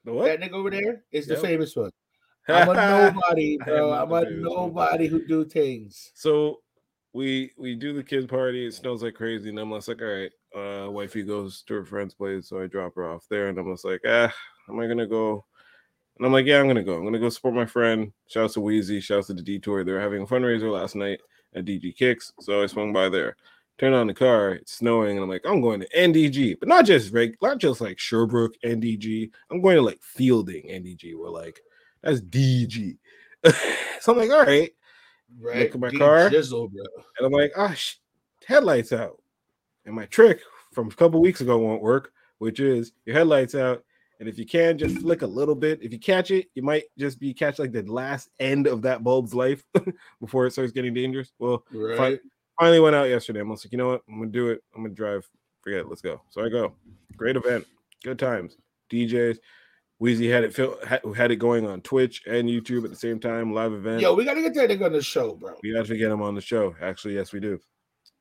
the what? that nigga over there is the famous one. I'm a nobody, bro. I'm a nobody who do things. So we we do the kids party. It snows like crazy, and I'm like, all right. Uh, wifey goes to her friend's place, so I drop her off there, and I'm just like, ah, am I gonna go? And I'm like, yeah, I'm gonna go. I'm gonna go support my friend. Shouts to Wheezy. Shouts to the Detour. They were having a fundraiser last night at DG Kicks, so I swung by there. Turn on the car. It's snowing, and I'm like, I'm going to NDG, but not just reg, not just like Sherbrooke NDG. I'm going to like Fielding NDG. Where like that's DG. so I'm like, all right. Right? at my D car. Jizzle, bro. And I'm like, ah, sh- headlights out. And my trick from a couple weeks ago won't work, which is your headlights out. And if you can, just flick a little bit. If you catch it, you might just be catch like the last end of that bulb's life before it starts getting dangerous. Well, Right. Finally went out yesterday. I'm like, you know what? I'm gonna do it. I'm gonna drive. Forget it. Let's go. So I go. Great event. Good times. DJs. Wheezy had it fil- had, it going on Twitch and YouTube at the same time. Live event. Yo, we gotta get that nigga on the show, bro. we have to get him on the show. Actually, yes, we do.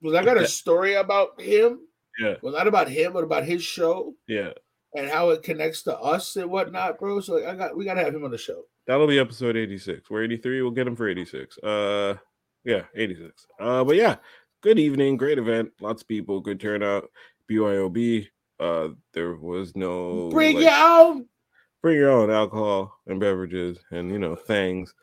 Because I got a story about him. Yeah. Well, not about him, but about his show Yeah. and how it connects to us and whatnot, bro. So like, I got we gotta have him on the show. That'll be episode 86. We're 83. We'll get him for 86. Uh yeah, 86. Uh but yeah, good evening, great event, lots of people, good turnout. BYOB. Uh there was no Bring like, your own. bring your own alcohol and beverages and you know things.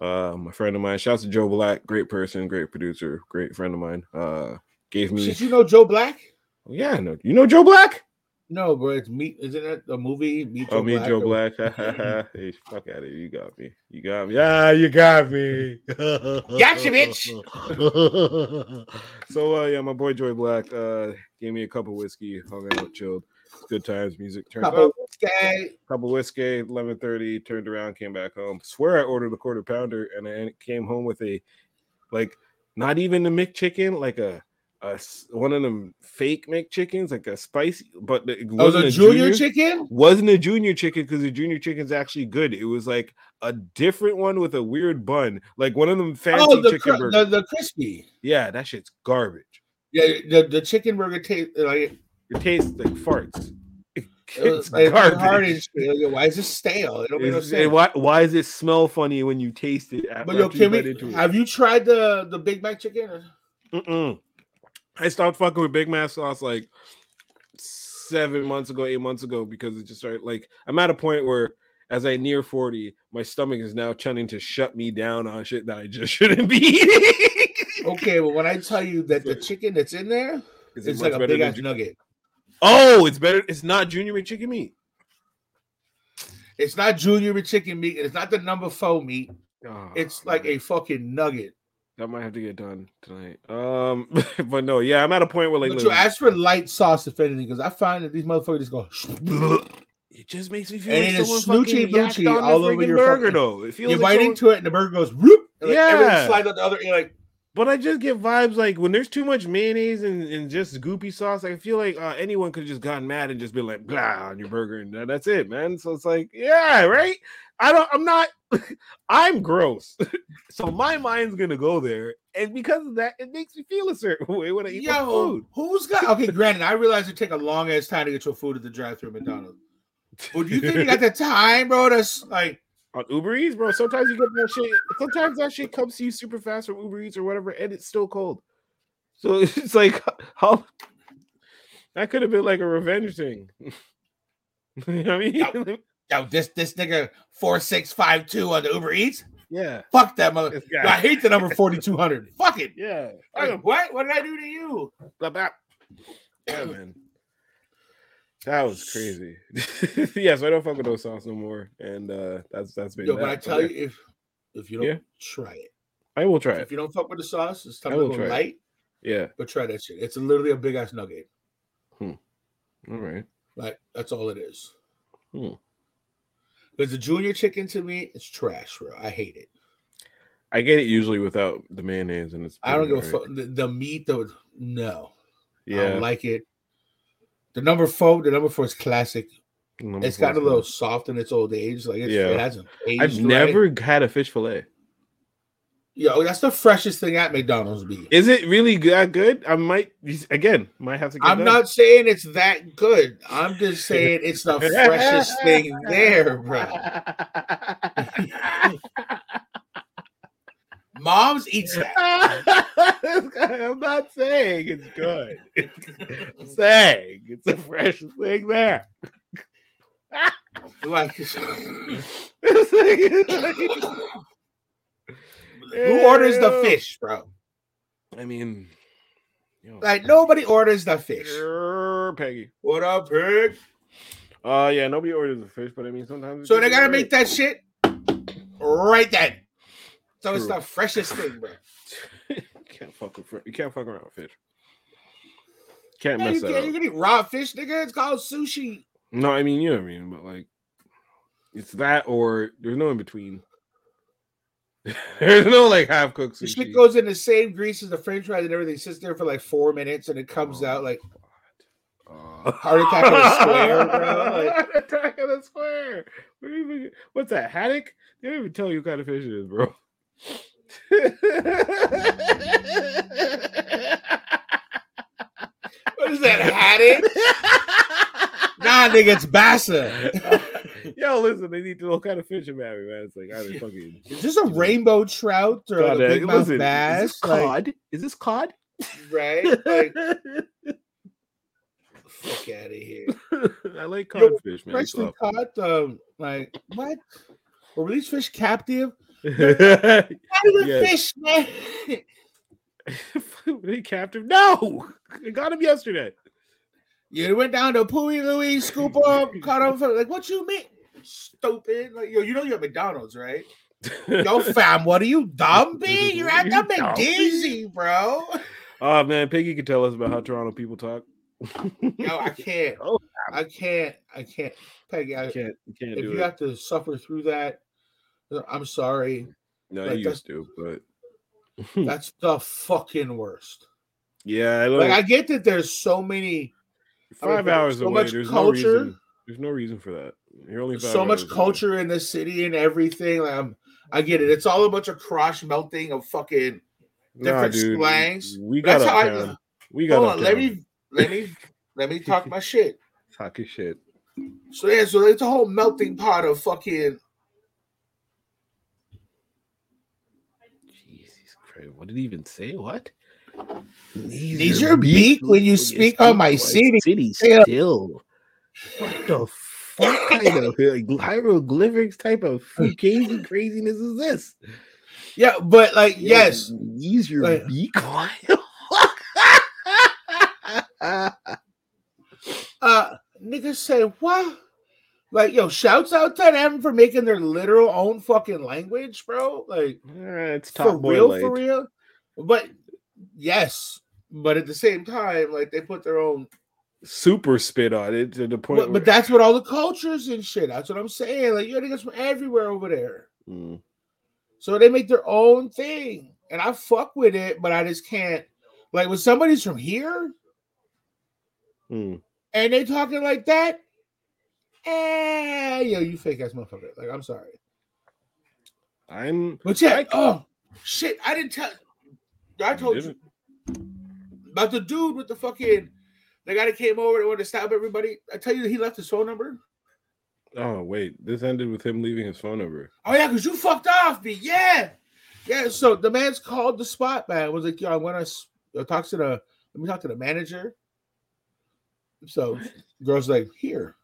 Uh my friend of mine, shouts to Joe Black, great person, great producer, great friend of mine. Uh gave me Did you know Joe Black? yeah, no, you know Joe Black? No, bro. It's meet. Isn't that the movie? Meet Oh, me, Joe or- Black. hey, fuck out of here. You got me. You got me. Yeah, you got me. Gotcha, bitch. so, uh, yeah, my boy Joe Black uh, gave me a cup of whiskey, hung out, chilled. Good times, music turned Couple up. guy. Cup of whiskey, eleven thirty. Turned around, came back home. Swear I ordered a quarter pounder, and I came home with a, like, not even a McChicken, like a, a one of them fake McChickens, like a spicy, but it Oh, wasn't a junior, chicken. wasn't a junior chicken because the junior chicken's actually good. It was like a different one with a weird bun, like one of them oh, fancy Oh, the, chicken cr- burgers. the the crispy. yeah, that shit's garbage. Yeah, the, the chicken burger tastes like It tastes like farts. it's It's like garbage. Like, Why is it stale? It don't make no sense. why, why does it smell funny when you taste it? But yo, can we? it? Have you tried the the Big Mac chicken? Mm-mm. I stopped fucking with Big Mac sauce like seven months ago, eight months ago, because it just started like I'm at a point where as I near 40, my stomach is now trying to shut me down on shit that I just shouldn't be eating. Okay, well, when I tell you that the chicken that's in there Is It's like a big ass Ju- nugget. Oh, it's better. It's not Junior McChicken meat. It's not junior with chicken meat. It's not the number four meat. Oh, It's like man. a fucking nugget. That might have to get done tonight. Um, but no, yeah, I'm at a point where like, But you ask for light sauce if anything, because I find that these motherfuckers just go. it just makes me feel And like it's someone boochy all over your burger fucking- though. It feels You like bite someone- into it, and the burger goes. Whoop, like, everything Yeah. slides out the other. You're like, But I just get vibes like when there's too much mayonnaise and, and just goopy sauce. I feel like uh, anyone could have just gotten mad and just been like blah on your burger, and that- that's it, man. So it's like, yeah, right. I don't. I'm not. I'm gross, so my mind's gonna go there, and because of that, it makes me feel a certain way when I eat my yo, food. who's got? Okay, granted, I realize it take a long ass time to get your food at the drive-through McDonald's. But do you think you got the time, bro? That's like, On Uber Eats, bro. Sometimes you get that shit. Sometimes that shit comes to you super fast from Uber Eats or whatever, and it's still cold. So it's like how that could have been like a revenge thing. you know what I mean? yo, this this nigga four six five two on the Uber Eats. Yeah. Fuck that mother. This I hate the number forty two hundred. Fuck it. Yeah. Like, what? What did I do to you? Blah, blah. Yeah, man. That was crazy. yeah, so I don't fuck with those sauce no more. And uh that's that's been Yo, but I tell yeah, you, if if you don't Yeah. try it, I will try it. if you don't fuck with the sauce, it's time to go try it. light. Yeah. But try that shit. It's literally a big ass nugget. All right. Like that's all it is. Hmm. Because the junior chicken to me, it's trash, bro. I hate it. I get it usually without the mayonnaise and it's I don't give a fuck. The, the meat, though, no, Yeah. I don't like it. The number four, the number four is classic. number It's gotten a little good. soft in its old age. Like it's, Yeah. it hasn't aged. I've right. never had a fish fillet. Yo, that's the freshest thing at McDonald's. Be. Is it really that good? I might again might have to. Get I'm that. not saying it's that good. I'm just saying it's the freshest thing there, bro. Mom's eats that. I'm not saying it's good. I'm saying it's the freshest thing there. Like, It's like- it's like- who orders the fish, bro? I mean, yo, Like nobody orders the fish. Peggy. What up, pig? Uh, yeah, nobody orders the fish, but I mean sometimes. So they gotta make that shit right then. So it's the freshest thing, bro. you can't fuck with you can't fuck around with fish. Can't Yeah, mess you, that can, up. you can eat raw fish, nigga. It's called sushi. No, I mean you know what I mean, but like it's that or there's no in between. there's no like half cooked sushi. shit goes in the same grease as the french fries and everything. Sits there for like four minutes and it comes Oh, out like Uh, Heart attack on a square, bro, like- Heart attack on a square. What even, what's that? Haddock? They don't even tell you what kind of fish it is, bro. What is that? Haddock? nah, nigga, it's bassa. Yo, listen, they need to know what kind of fish I'm having, man. It's like I don't fucking Is this a rainbow trout or God, a big mouth bass? Is this Like, cod? Is this cod? right? Like, fuck out of here. I like Yo, codfish, man. Freshly caught, um, like what? Were these fish captive? Yeah. How do you Yes. fish, man? They captive? No, I got him yesterday. You went down to Pui Louie, scoop up, caught up. Like, what you mean? Stupid. Like, yo, you know you're at McDonald's, right? Yo, fam, what are you dumb, B? You're at the dumb bro. Oh man, Piggy can tell us about how Toronto people talk. Yo, I can't. Oh, I can't. I can't. Peggy, I, You can't, you can't if you it. have to suffer through that, I'm sorry. no, like, you used to, but That's the fucking worst. yeah, I Like, like, I get that there's so many five there's hours so away. much There's culture. no reason. There's no reason for that. You're only five so much hours away. culture in the city and everything. Like I'm, I get it. It's all a bunch of cross melting of fucking. different slangs. We got That's how I- We got Hold on, let me let me let me talk my shit. talk your shit. So yeah, so it's a whole melting pot of fucking. Jesus Christ! What did he even say? What? Nize your beak when you speak on my city. City still. What the fuck kind of like, hieroglyphics type of fugazi craziness is this? Yeah, but like yes, use your Like- beak. Uh, niggas say what? Like, yo, shouts out to them for making their literal own fucking language, bro. Like, Eh, it's for real, light. for real. But yes, but at the same time, like they put their own. Super spit on it to the point. But, but that's what all the cultures and shit. That's what I'm saying. Like, you got niggas from everywhere over there. Mm. So they make their own thing. And I fuck with it, but I just can't. Like when somebody's from here Mm. and they talking like that, eh, yo, you fake ass motherfucker. Like, I'm sorry. I'm. But yeah, I- oh shit, I didn't tell I told you didn't? about the dude with the fucking the guy that came over and wanted to stab everybody. I tell you he left his phone number. Oh wait, this ended with him leaving his phone number. Oh yeah, because you fucked off me. Yeah. Yeah. So the man's called the spot man. Was like, yo, I want to talk to the let me talk to the manager. So girl's like, here.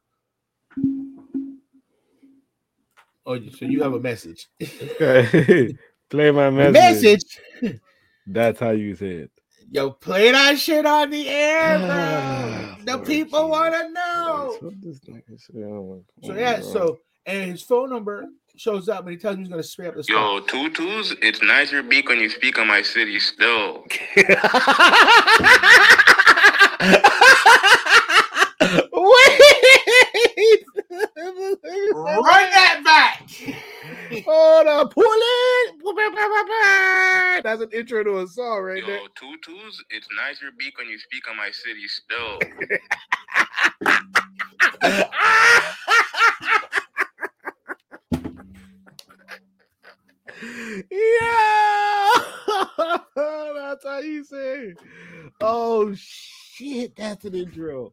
Oh, so you have a message. Play my message. message. That's how you say it. Yo, play that shit on the air, bro. Ah, the Lord people Jesus want to know. what this nigga say? Oh So oh yeah, so and his phone number shows up and he tells me he's gonna spray up the Yo, spot. tutus, it's nize your beak when you speak on my city still. Wait! Run that back. Hold on, pull it. That's an intro to a song right there. Yo, tutus, it's nize your beak when you speak on my city still. Yeah, that's how you say. Oh shit, that's an intro.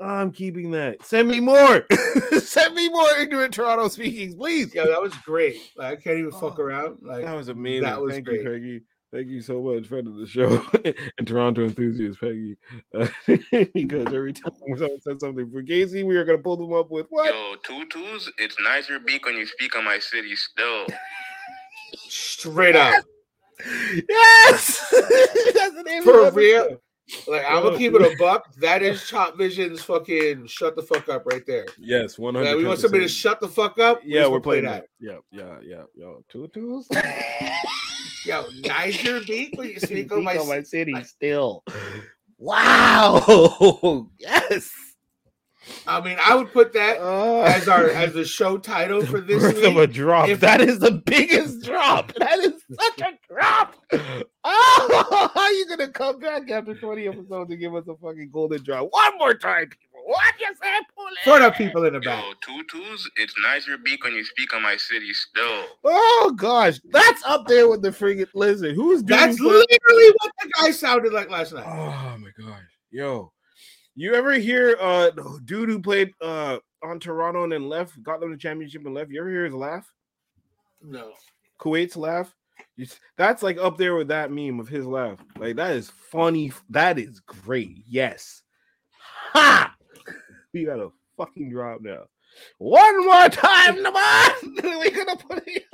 I'm keeping that. Send me more. Send me more ignorant Toronto speakings, please. Yo, that was great. Like, I can't even fuck Oh, around. Like That was amazing. That was Thank great. you, Peggy. Thank you so much, friend of the show and Toronto enthusiast, Peggy. Uh, because every time someone says something for Casey, we are gonna pull them up with what? Yo, tutus, it's nize your beak when you speak on my city still. straight up. Yes, that's the name For of the real? Like I'm gonna keep it a buck. That is Chop Vision's fucking shut the fuck up right there. Yes, one hundred. Like, we want somebody to shut the fuck up. Yeah, we're gonna play playing that. Yeah, yeah, yeah. Yo, tutus. Yo, nicer beat when you speak on my, city still. Wow. yes. I mean, I would put that Uh, as our as the show title for this birth of a drop. If- that is the biggest drop. That is such a drop. Oh, how you gonna come back after 20 episodes and give us a fucking golden drop? One more time, people. What you say, pull it? For the people in the back. Yo, tutus, it's nize your beak when you speak on my city still. Oh gosh, that's up there with the friggin' listen. Who's doing That's for- literally what the guy sounded like last night. Oh my gosh, yo, you ever hear uh dude who played uh on Toronto and then left, got them the championship and left? You ever hear his laugh? No. Kawhi's laugh. That's like up there with that meme of his laugh. Like that is funny. That is great. Yes. Ha! We got a fucking drop now. One more time, come on. we gonna put it.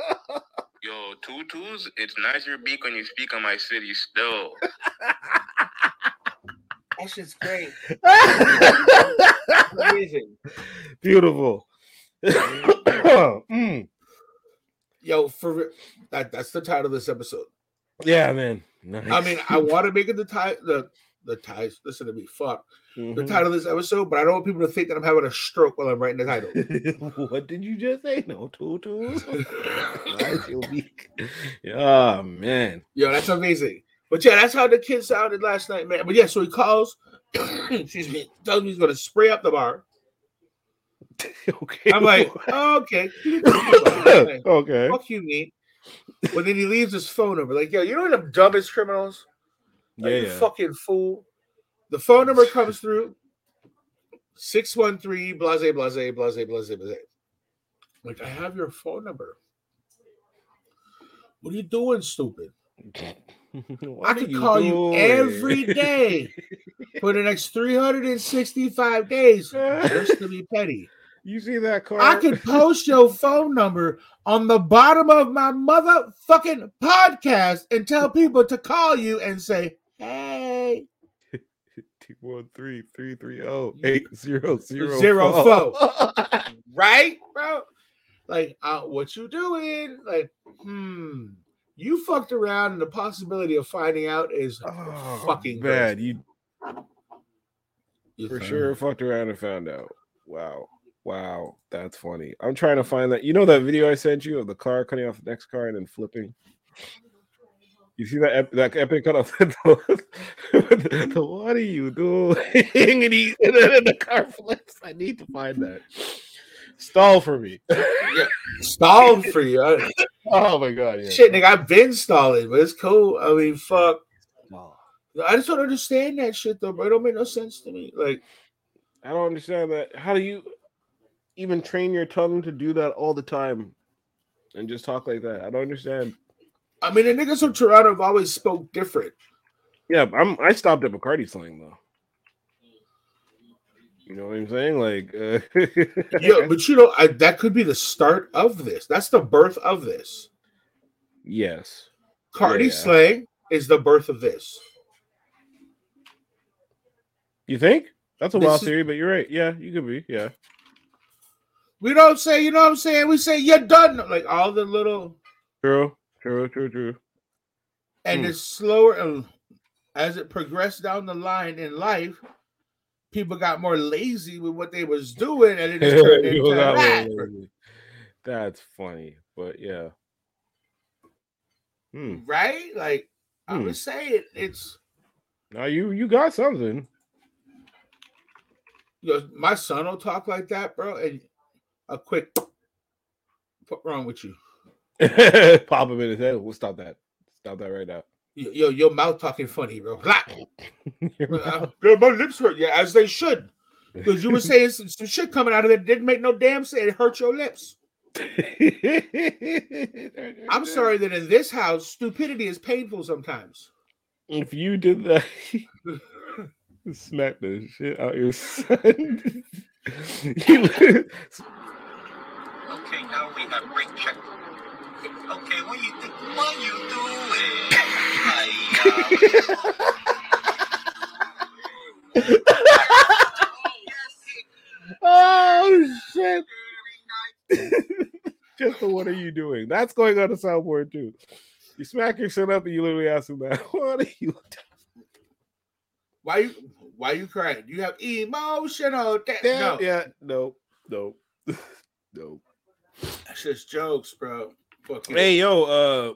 Yo, tutus, it's nize your beak when you speak on my city still. That shit's great. Amazing. Beautiful. Mm. Yo, for that that's the title of this episode. Yeah, man. I mean, I want to make it the tie the the ties. Listen to me, fuck the Mhm. title of this episode, but I don't want people to think that I'm having a stroke while I'm writing the title. what did you just say? No tutus. Nice, you'll be- oh man. Yo, that's amazing. But yeah, that's how the kid sounded last night, man. But yeah, so he calls, excuse me, tells me he's gonna spray up the bar. okay. I'm like, oh, okay. Okay. Fuck you, Nate. But then he leaves his phone number. Like, yo, you know the dumbest criminals? Like, Yeah, you yeah. fucking fool. The phone number comes through 613 blase blase blase blase blase. Like, I have your phone number. What are you doing, stupid? I could call you every day for the next 365 days just to be petty. you see that car? I could post your phone number on the bottom of my motherfucking podcast and tell people to call you and say, hey. 213-330-8000. Right, bro? Like, uh, what you doing? Like, hmm, you fucked around, and the possibility of finding out is Oh, fucking bad. You You for sure fucked around and found out. Wow. Wow. That's funny. I'm trying to find that. You know that video I sent you of the car cutting off the next car and then flipping? You see that ep- that epic cut off the, the- what are you doing? and, he, and then the car flips. I need to find that. Stall for me. Yeah. Stalled for you. I- oh my god. Yeah. Shit, nigga, I've been stalling, but it's cool. I mean, fuck. I just don't understand that shit though, bro. It don't make no sense to me. Like, I don't understand that. How do you even train your tongue to do that all the time and just talk like that? I don't understand. I mean, the niggas from Toronto have always spoke different. Yeah, I'm. I stopped at Bacardi slang though. You know what I'm saying? Like, uh, Yeah, but you know, I, that could be the start of this. That's the birth of this. yes. Cardi Yeah. slang is the birth of this. You think that's a This wild is- theory? But you're right. Yeah, you could be. Yeah. We don't say, you know what I'm saying? We say you're done. Like all the little True. True. True. True. and Hmm. it's slower and as it progressed down the line in life, people got more lazy with what they was doing and it just turned into that. That's funny, but yeah. Hmm. Right? Like I Hmm. would say it, it's Now you you got something. you know, my son will talk like that, bro, and a quick what wrong with you? Pop him in his head. We'll stop that. Stop that right now. Yo, yo, your mouth talking funny, bro. Blah. Your Uh, yeah, my lips hurt. Yeah, as they should. Because you were saying some, some shit coming out of it didn't make no damn sense. It hurt your lips. I'm sorry that in this house, stupidity is painful sometimes. If you did that, smack the shit out your son. You- Okay, now we have break check. Okay, what you think? What you doing? oh shit! Just the what are you doing? That's going on the soundboard too. You smack your son up and you literally ask him that. What are you? Why you why you crying? You have emotional da- Damn, no. yeah, no, no, no. That's just jokes, bro. Fuck. Hey, yo, uh,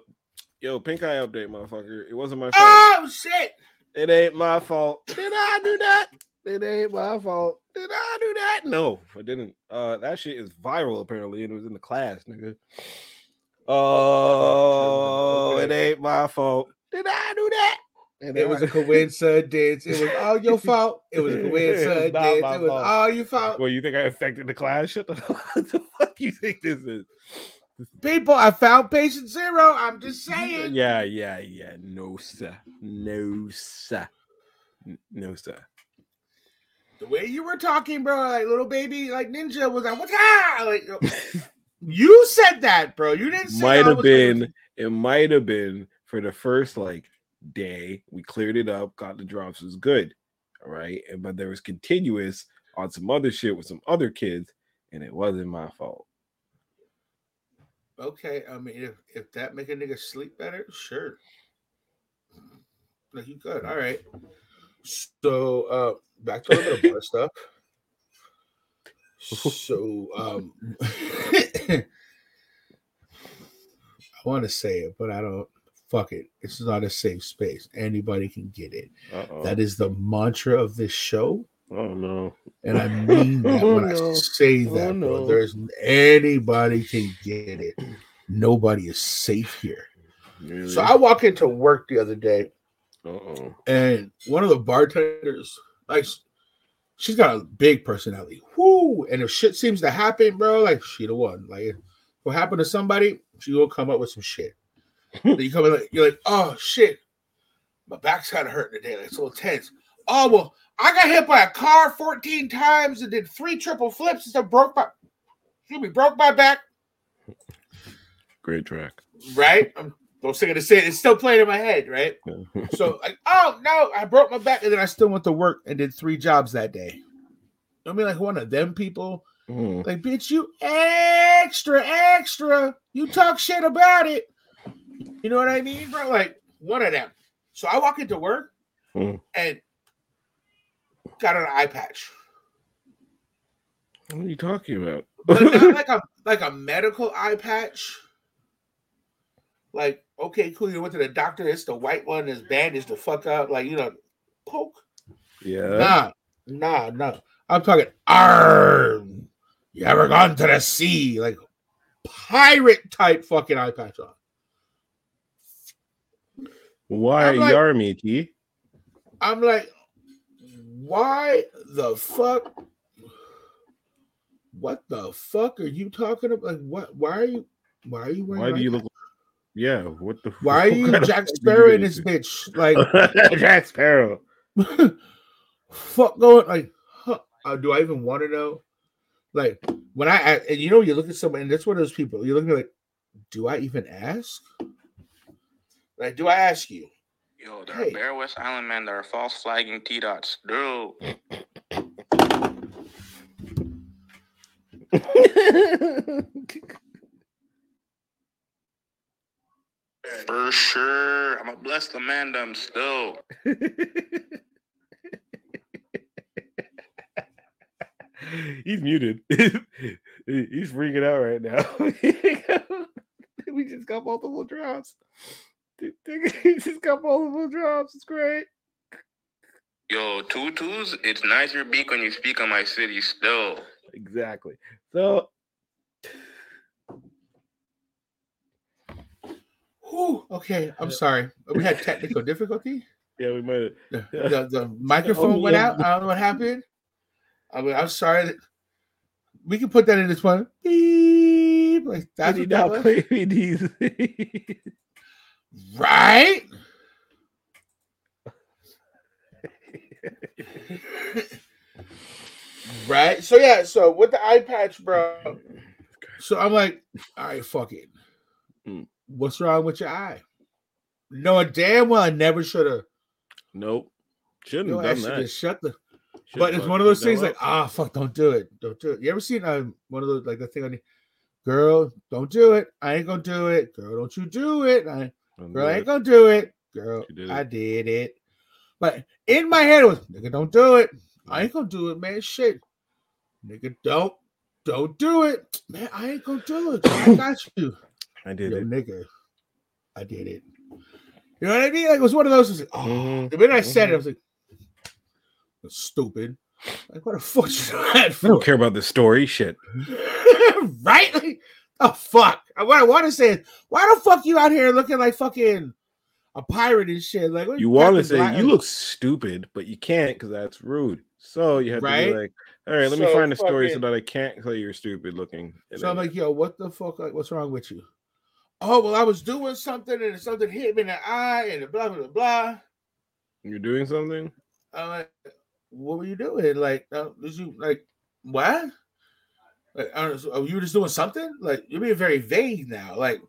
yo, pink eye update, motherfucker. It wasn't my fault. Oh shit! It ain't my fault. Did I do that? It ain't my fault. Did I do that? No, I didn't. Uh, that shit is viral apparently, and it was in the class, nigga. Oh, it ain't my fault. Did I do that? And It was a coincidence. It was all your fault. It was a coincidence. not It was all your fault. Well, you think I affected the class? Shut the what the fuck you think this is? People, I found patient zero. I'm just saying. Yeah, yeah, yeah. No, sir. No, sir. No, sir. The way you were talking, bro, like little baby, like ninja was like, what's that? Like, you said that, bro. You didn't say might have been it might have been for the first like day we cleared it up got the drops was good all right but there was continuous on some other shit with some other kids and it wasn't my fault Okay, I mean, if, if that make a nigga sleep better, sure. No, you good. All right. So uh back to a little bit of bar stuff. So um I want to say it, but I don't fuck it. It's not a safe space. Anybody can get it. Uh-oh. That is the mantra of this show. Oh no And I mean that Oh, when no. I say Oh, that, bro. no. There's anybody can get it. Nobody is safe here. really? So I walk into work the other day, uh-oh and one of the bartenders, like, she's got a big personality. Whoo! And if shit seems to happen, bro, like she the one. Like, if what happened to somebody, she will come up with some shit. you come in, like, you're like, oh shit, my back's kind of hurting today. Like, it's a little tense. Oh well, I got hit by a car 14 times and did three triple flips and stuff. Broke my, excuse me, broke my back. great track Right? Um, don't say to say it. It's still playing in my head, right? So like, oh no, I broke my back, and then I still went to work and did three jobs that day. I mean, like one of them people, Mm. like, bitch, you extra, extra. You talk shit about it. You know what I mean, bro? Like one of them. So I walk into work Mm. and got an eye patch. What are you talking about? Like a like a medical eye patch. Like, okay, cool. You went to the doctor. It's the white one. It's bandaged the fuck up. Like, you know, poke. yeah. Nah, nah, nah. I'm talking arm. You ever gone to the sea? Like pirate type fucking eye patch on. Why I'm like- yar me, T? I'm like, why the fuck? What the fuck are you talking about? Like, what? Why are you? Why are you wearing? Why an do you patch? look? Yeah. What the? Fuck? Why are you Jack Sparrow in this bitch? Like, Jack Sparrow. fuck going like huh, uh, do i even want to know like when I and you know you look at someone and that's one of those people you look at like do i even ask like do i ask you Yo, there Hey. are Bare West Island men that are false flagging T dots. Dude. For sure. I'm going to bless the man them still. He's muted. He's freaking out right now. we just got multiple drops. He just got multiple drops. It's great. Yo, tutus, it's nize your beak when you speak on my city still. Exactly. So Whew, okay i'm sorry we had technical difficulty yeah, we might. the, the, the microphone went out i don't know what happened I mean, i'm sorry that we can put that in this one Beep, like that's Did he what that not was. play me these? right right so yeah so with the eye patch bro so i'm like all right fuck it Mm. what's wrong with your eye knowing damn well i never should have nope. Shouldn't have done that. shut the Should've but it's one of those things up. like ah fuck don't do it don't do it you ever seen um, one of those like the thing on the girl don't do it i ain't gonna do it girl don't you do it I, Girl, I ain't gonna do it. Girl, did I it. did it. But in my head it was, nigga, don't do it. I ain't gonna do it, man. Shit. Nigga, don't don't do it. Man, I ain't gonna do it. I got you. I did Yo, it. nigga. I did it. You know what I mean? Like it was one of those. Like, oh, Mhm, the minute I said it, I mhm. was like, "That's stupid. Like, what the fuck you do that I don't care about the story. Shit. right? Like, oh fuck. What I want to say is, why the fuck you out here looking like fucking a pirate and shit? Like what You want to say black- you look stupid, but you can't because that's rude. So you have to be like, all right, let me find a story so that I can't say you're stupid looking. And So I'm like, yo, what the fuck? Like, what's wrong with you? Oh well, I was doing something and something hit me in the eye and blah blah blah. you're doing something. I'm like, what were you doing? Like, uh, did you like what? Like, I don't know, so, oh, you were just doing something? Like, you're being very vague now. Like,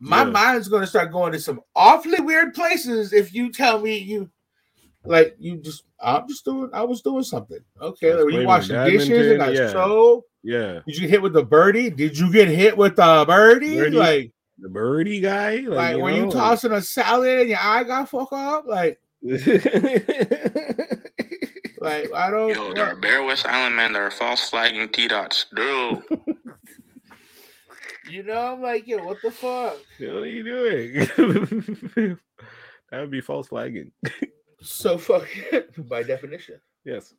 my Yeah. mind's going to start going to some awfully weird places if you tell me you, like, you just, I'm just doing, I was doing something. Okay, like, were you washing dishes and got yeah. soap? Yeah, Did you hit with the birdie? Did you get hit with the birdie? Birdie? Like, the birdie guy. Like, like, were you know, tossing a salad and your eye got fuck up? Like, like I don't. Yo, there are Bare West Island men that are false flagging T dots. Dude. You know, I'm like, yo, what the fuck? what are you doing? that would be false flagging. So fuck by definition. Yes.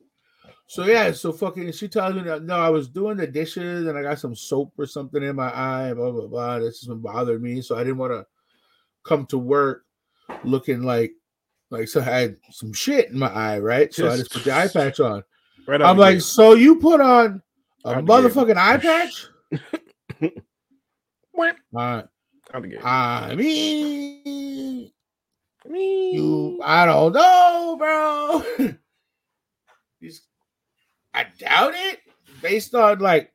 So yeah, so fucking she tells me that no, I was doing the dishes and I got some soap or something in my eye, blah blah blah. This has been bothering me. So I didn't want to come to work looking like like so I had some shit in my eye, right? So I just put the eye patch on. Right. I'm like, gate. so you put on a Out motherfucking eye patch? what? Uh, out the. I mean you I don't know, bro. I doubt it based on like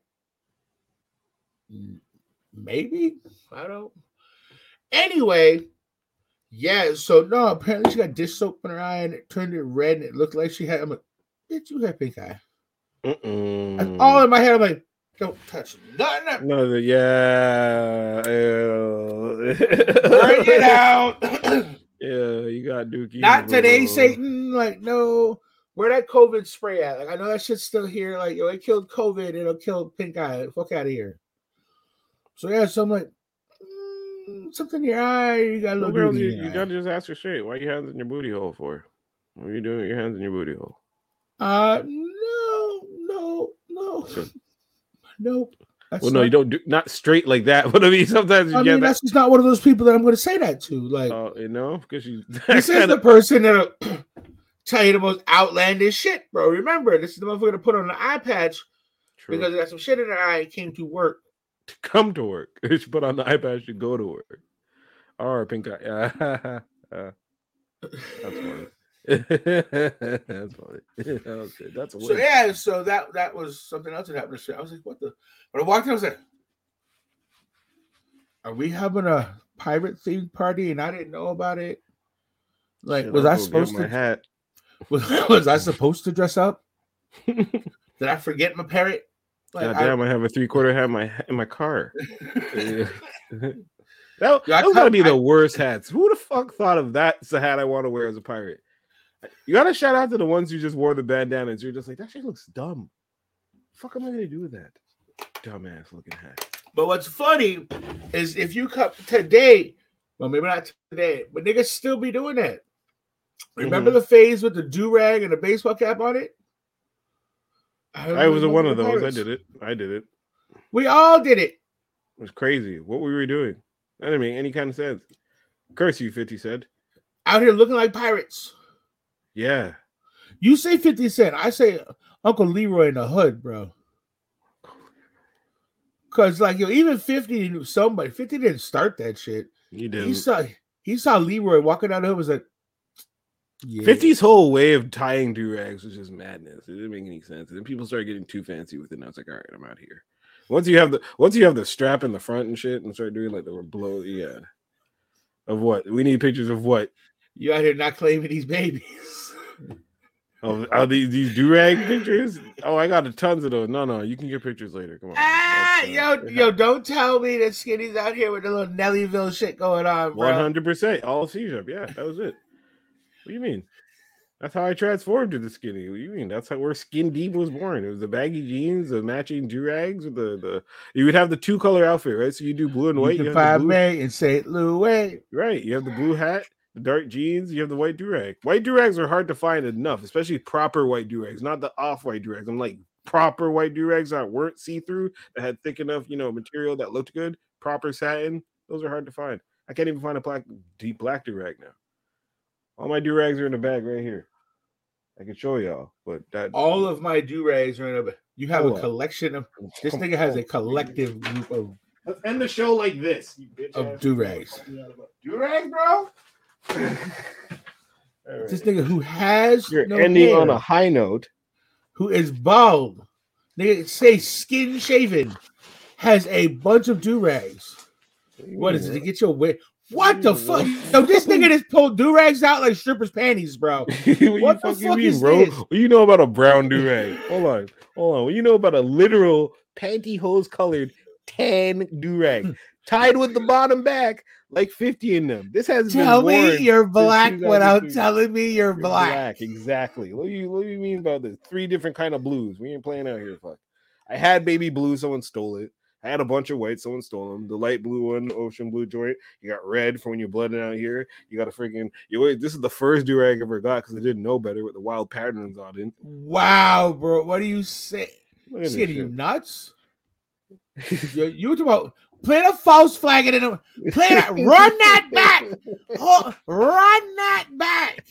maybe I don't. Anyway, Yeah, so no, apparently she got dish soap in her eye and it turned it red and it looked like she had. I'm like, bitch, you have pink eye. All in my head. I'm like, don't touch nothing. No, the, yeah. Bring it out. Yeah, you got Dookie. Not today. Satan. Like, no. Where that COVID spray at? Like, I know that shit's still here. Like, yo, it killed COVID. It'll kill pink eye. Fuck out of here. So yeah, so I'm like, something in your eye. You got a little girls, you, you gotta just ask her straight. Why your hands in your booty hole for? What are you doing with your hands in your booty hole? Uh, no, no, no, Sure. nope. That's Well, no, you don't do not straight like that. But I mean, sometimes you I get mean, that. that's just not one of those people that I'm going to say that to. Like, Oh, you know, because you. this is the person that'll tell you the most outlandish shit, bro. Remember, this is the motherfucker to put on an eye patch True. because it got some shit in her eye came to work. To come to work. She put on the iPad. She go to work. Or pink eye. Yeah, uh, that's funny. that's funny. Okay, that's a So yeah, so that that was something else that happened. to I was like, what the? But I walked in, I was like, are we having a pirate themed party and I didn't know about it? Like, Shit, was I supposed to? hat? Was, was I supposed to dress up? Did I forget my parrot? Like, God damn, I, have a three quarter hat in my in my car. That I those gotta be the I- worst hats. Who the fuck thought of that's the hat I want to wear as a pirate? You gotta shout out to the ones who just wore the bandanas. You're just like, that shit looks dumb. The fuck am I gonna do with that? Dumbass looking hat. But what's funny is if you come today, well, maybe not today, but niggas still be doing that. Remember mm-hmm. the phase with the do rag and the baseball cap on it? I was one of those. I did it. I did it. We all did it. It was crazy. What were we doing? That didn't make any kind of sense. Curse you, 50 Cent. Out here looking like pirates. Yeah. You say 50 Cent. I say Uncle Leroy in the hood, bro. Cause like yo, even 50 knew somebody. 50 didn't start that shit. He did. saw he saw Leroy walking down the hood was like yeah. 50's whole way of tying do rags was just madness. It didn't make any sense. And then people started getting too fancy with it. And I was like, all right, I'm out here. Once you have the once you have the strap in the front and shit and start doing like the blow, yeah. Of what? We need pictures of what? You out here not claiming these babies. Of are these these do rag pictures? Oh, I got a tons of those. No, no, you can get pictures later. Come on. Ah, That's, uh, yo, yo, don't tell me that Skinny's out here with the little Nellyville shit going on, bro. hundred percent, all C-sharp. Yeah, that was it. What do you mean? That's how I transformed to the skinny. What do you mean? That's how where skin deep was born. It was the baggy jeans, the matching durags, with the the. You would have the two color outfit, right? So you do blue and white. You, have the blue, me in St. Louis. right? You have the blue hat, the dark jeans. You have the white durag. White durags are hard to find enough, especially proper white durags, not the off white durags. I'm like proper white durags that weren't see through, that had thick enough, you know, material that looked good. Proper satin. Those are hard to find. I can't even find a black deep black durag now. All my do rags are in the bag right here. I can show y'all, but that All of my do-rags are in a you have Hold a on. collection of this nigga has a collective group of Let's end the show like this. You bitch Of ass. do-rags. Do-rags, bro. this nigga who has You're no ending on a high note. who is bald. Nigga say skin shaven has a bunch of do-rags. What is it to get your wig? What the fuck? Yo, this nigga just pulled do-rags out like strippers' panties, bro. what the fuck mean, is bro? this? What you know about a brown do-rag? hold on, hold on. What you know about a literal pantyhose colored tan do-rag hmm. tied with the bottom back, like 50 in them. This has Tell me you're black without telling me you're You're black. Exactly. What do you what do you mean about this? Three different kind of blues. We ain't playing out here. Fuck. I had baby blue, someone stole it. I had a bunch of white, someone stole them. The light blue one, ocean blue joint. You got red for when you're blooding out here. You got a freaking you wait, this is the first do-rag I ever got because I didn't know better with the wild patterns on it. Wow, bro. What do you say? At Shit, you shit. nuts? you, you talking about play the false flag and then play that, run that back, Ho- run that back.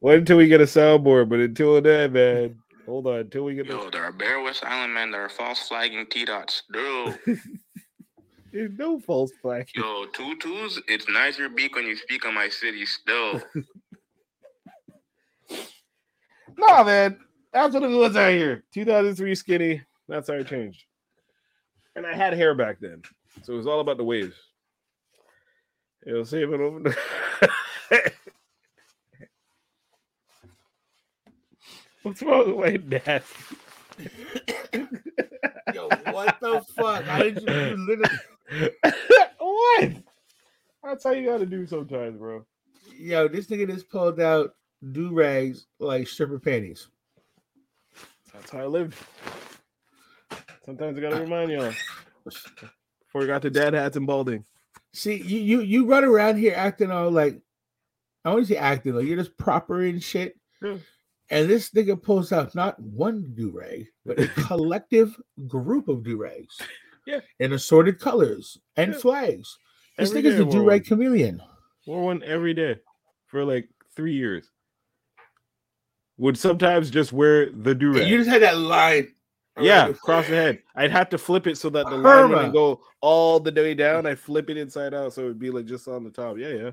Wait until we get a soundboard, but until then, man, hold on until we get Yo, the there are Bare West Island men that are false flagging T dots. No. there's no false flag. Yo, tutus, it's nize your beak when you speak on my city still. Nah, man. That's what it was out here. 2003 skinny. That's how it changed. And I had hair back then. So it was all about the waves. Yo, save it over. What's wrong with my dad? Yo, what the fuck? I you literally? what? That's how you gotta do sometimes, bro. Yo, this nigga just pulled out do rags like stripper panties. That's how I lived. Sometimes I gotta ah. remind y'all. Before we got to dad hats and balding. See, you you you run around here acting all like I want to say acting like you're just proper and shit. Yeah. And this nigga pulls out not one do rag, but a collective group of do rags. Yeah. In assorted colors and Yeah. flags. This Every nigga's I do rag chameleon. Wore one every day for like three years. Would sometimes just wear the do You just had that line. Yeah, across the head. I'd have to flip it so that the line Herma. wouldn't go all the way down. I'd flip it inside out so it'd be like just on the top. Yeah, yeah.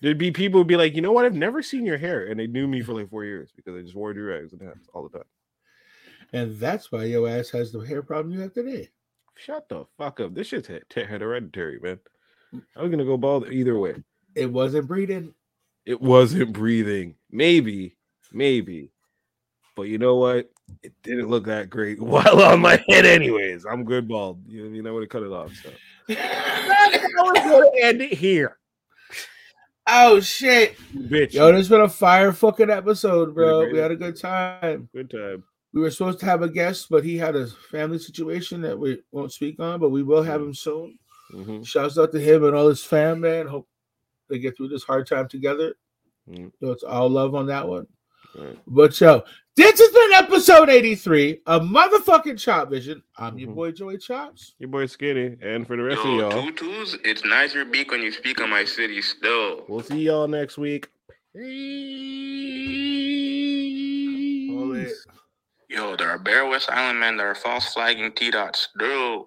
There'd be people who'd be like, you know what? I've never seen your hair. And they knew me for like four years because I just wore do rags and hats all the time. And that's why your ass has the hair problem you have today. Shut the fuck up. This shit's he- hereditary, man. Mm. I was gonna go bald either way. It wasn't breeding. It wasn't breathing. Maybe, maybe. But you know what? It didn't look that great while on my head, anyways. I'm good bald. You know, you know what to cut it off. So I was gonna end it here. Oh shit. Bitch. Yo, this been a fire fucking episode, bro. We had a good time. good time. We were supposed to have a guest, but he had a family situation that we won't speak on, but we will have him soon. Mhm. Shouts out to him and all his fam, man. Hope they get through this hard time together. Mm. So it's all love on that one. Right. But yo, this has been episode 83 of motherfucking Chop Vision. I'm your Mhm. boy Joey Chops. Your boy Skinny. And for the rest Yo, of y'all, tutus, it's nize your beak when you speak on my city still. we'll see y'all next week. Peace. Yo, there are Bare West Island men that are false flagging T-Dot still.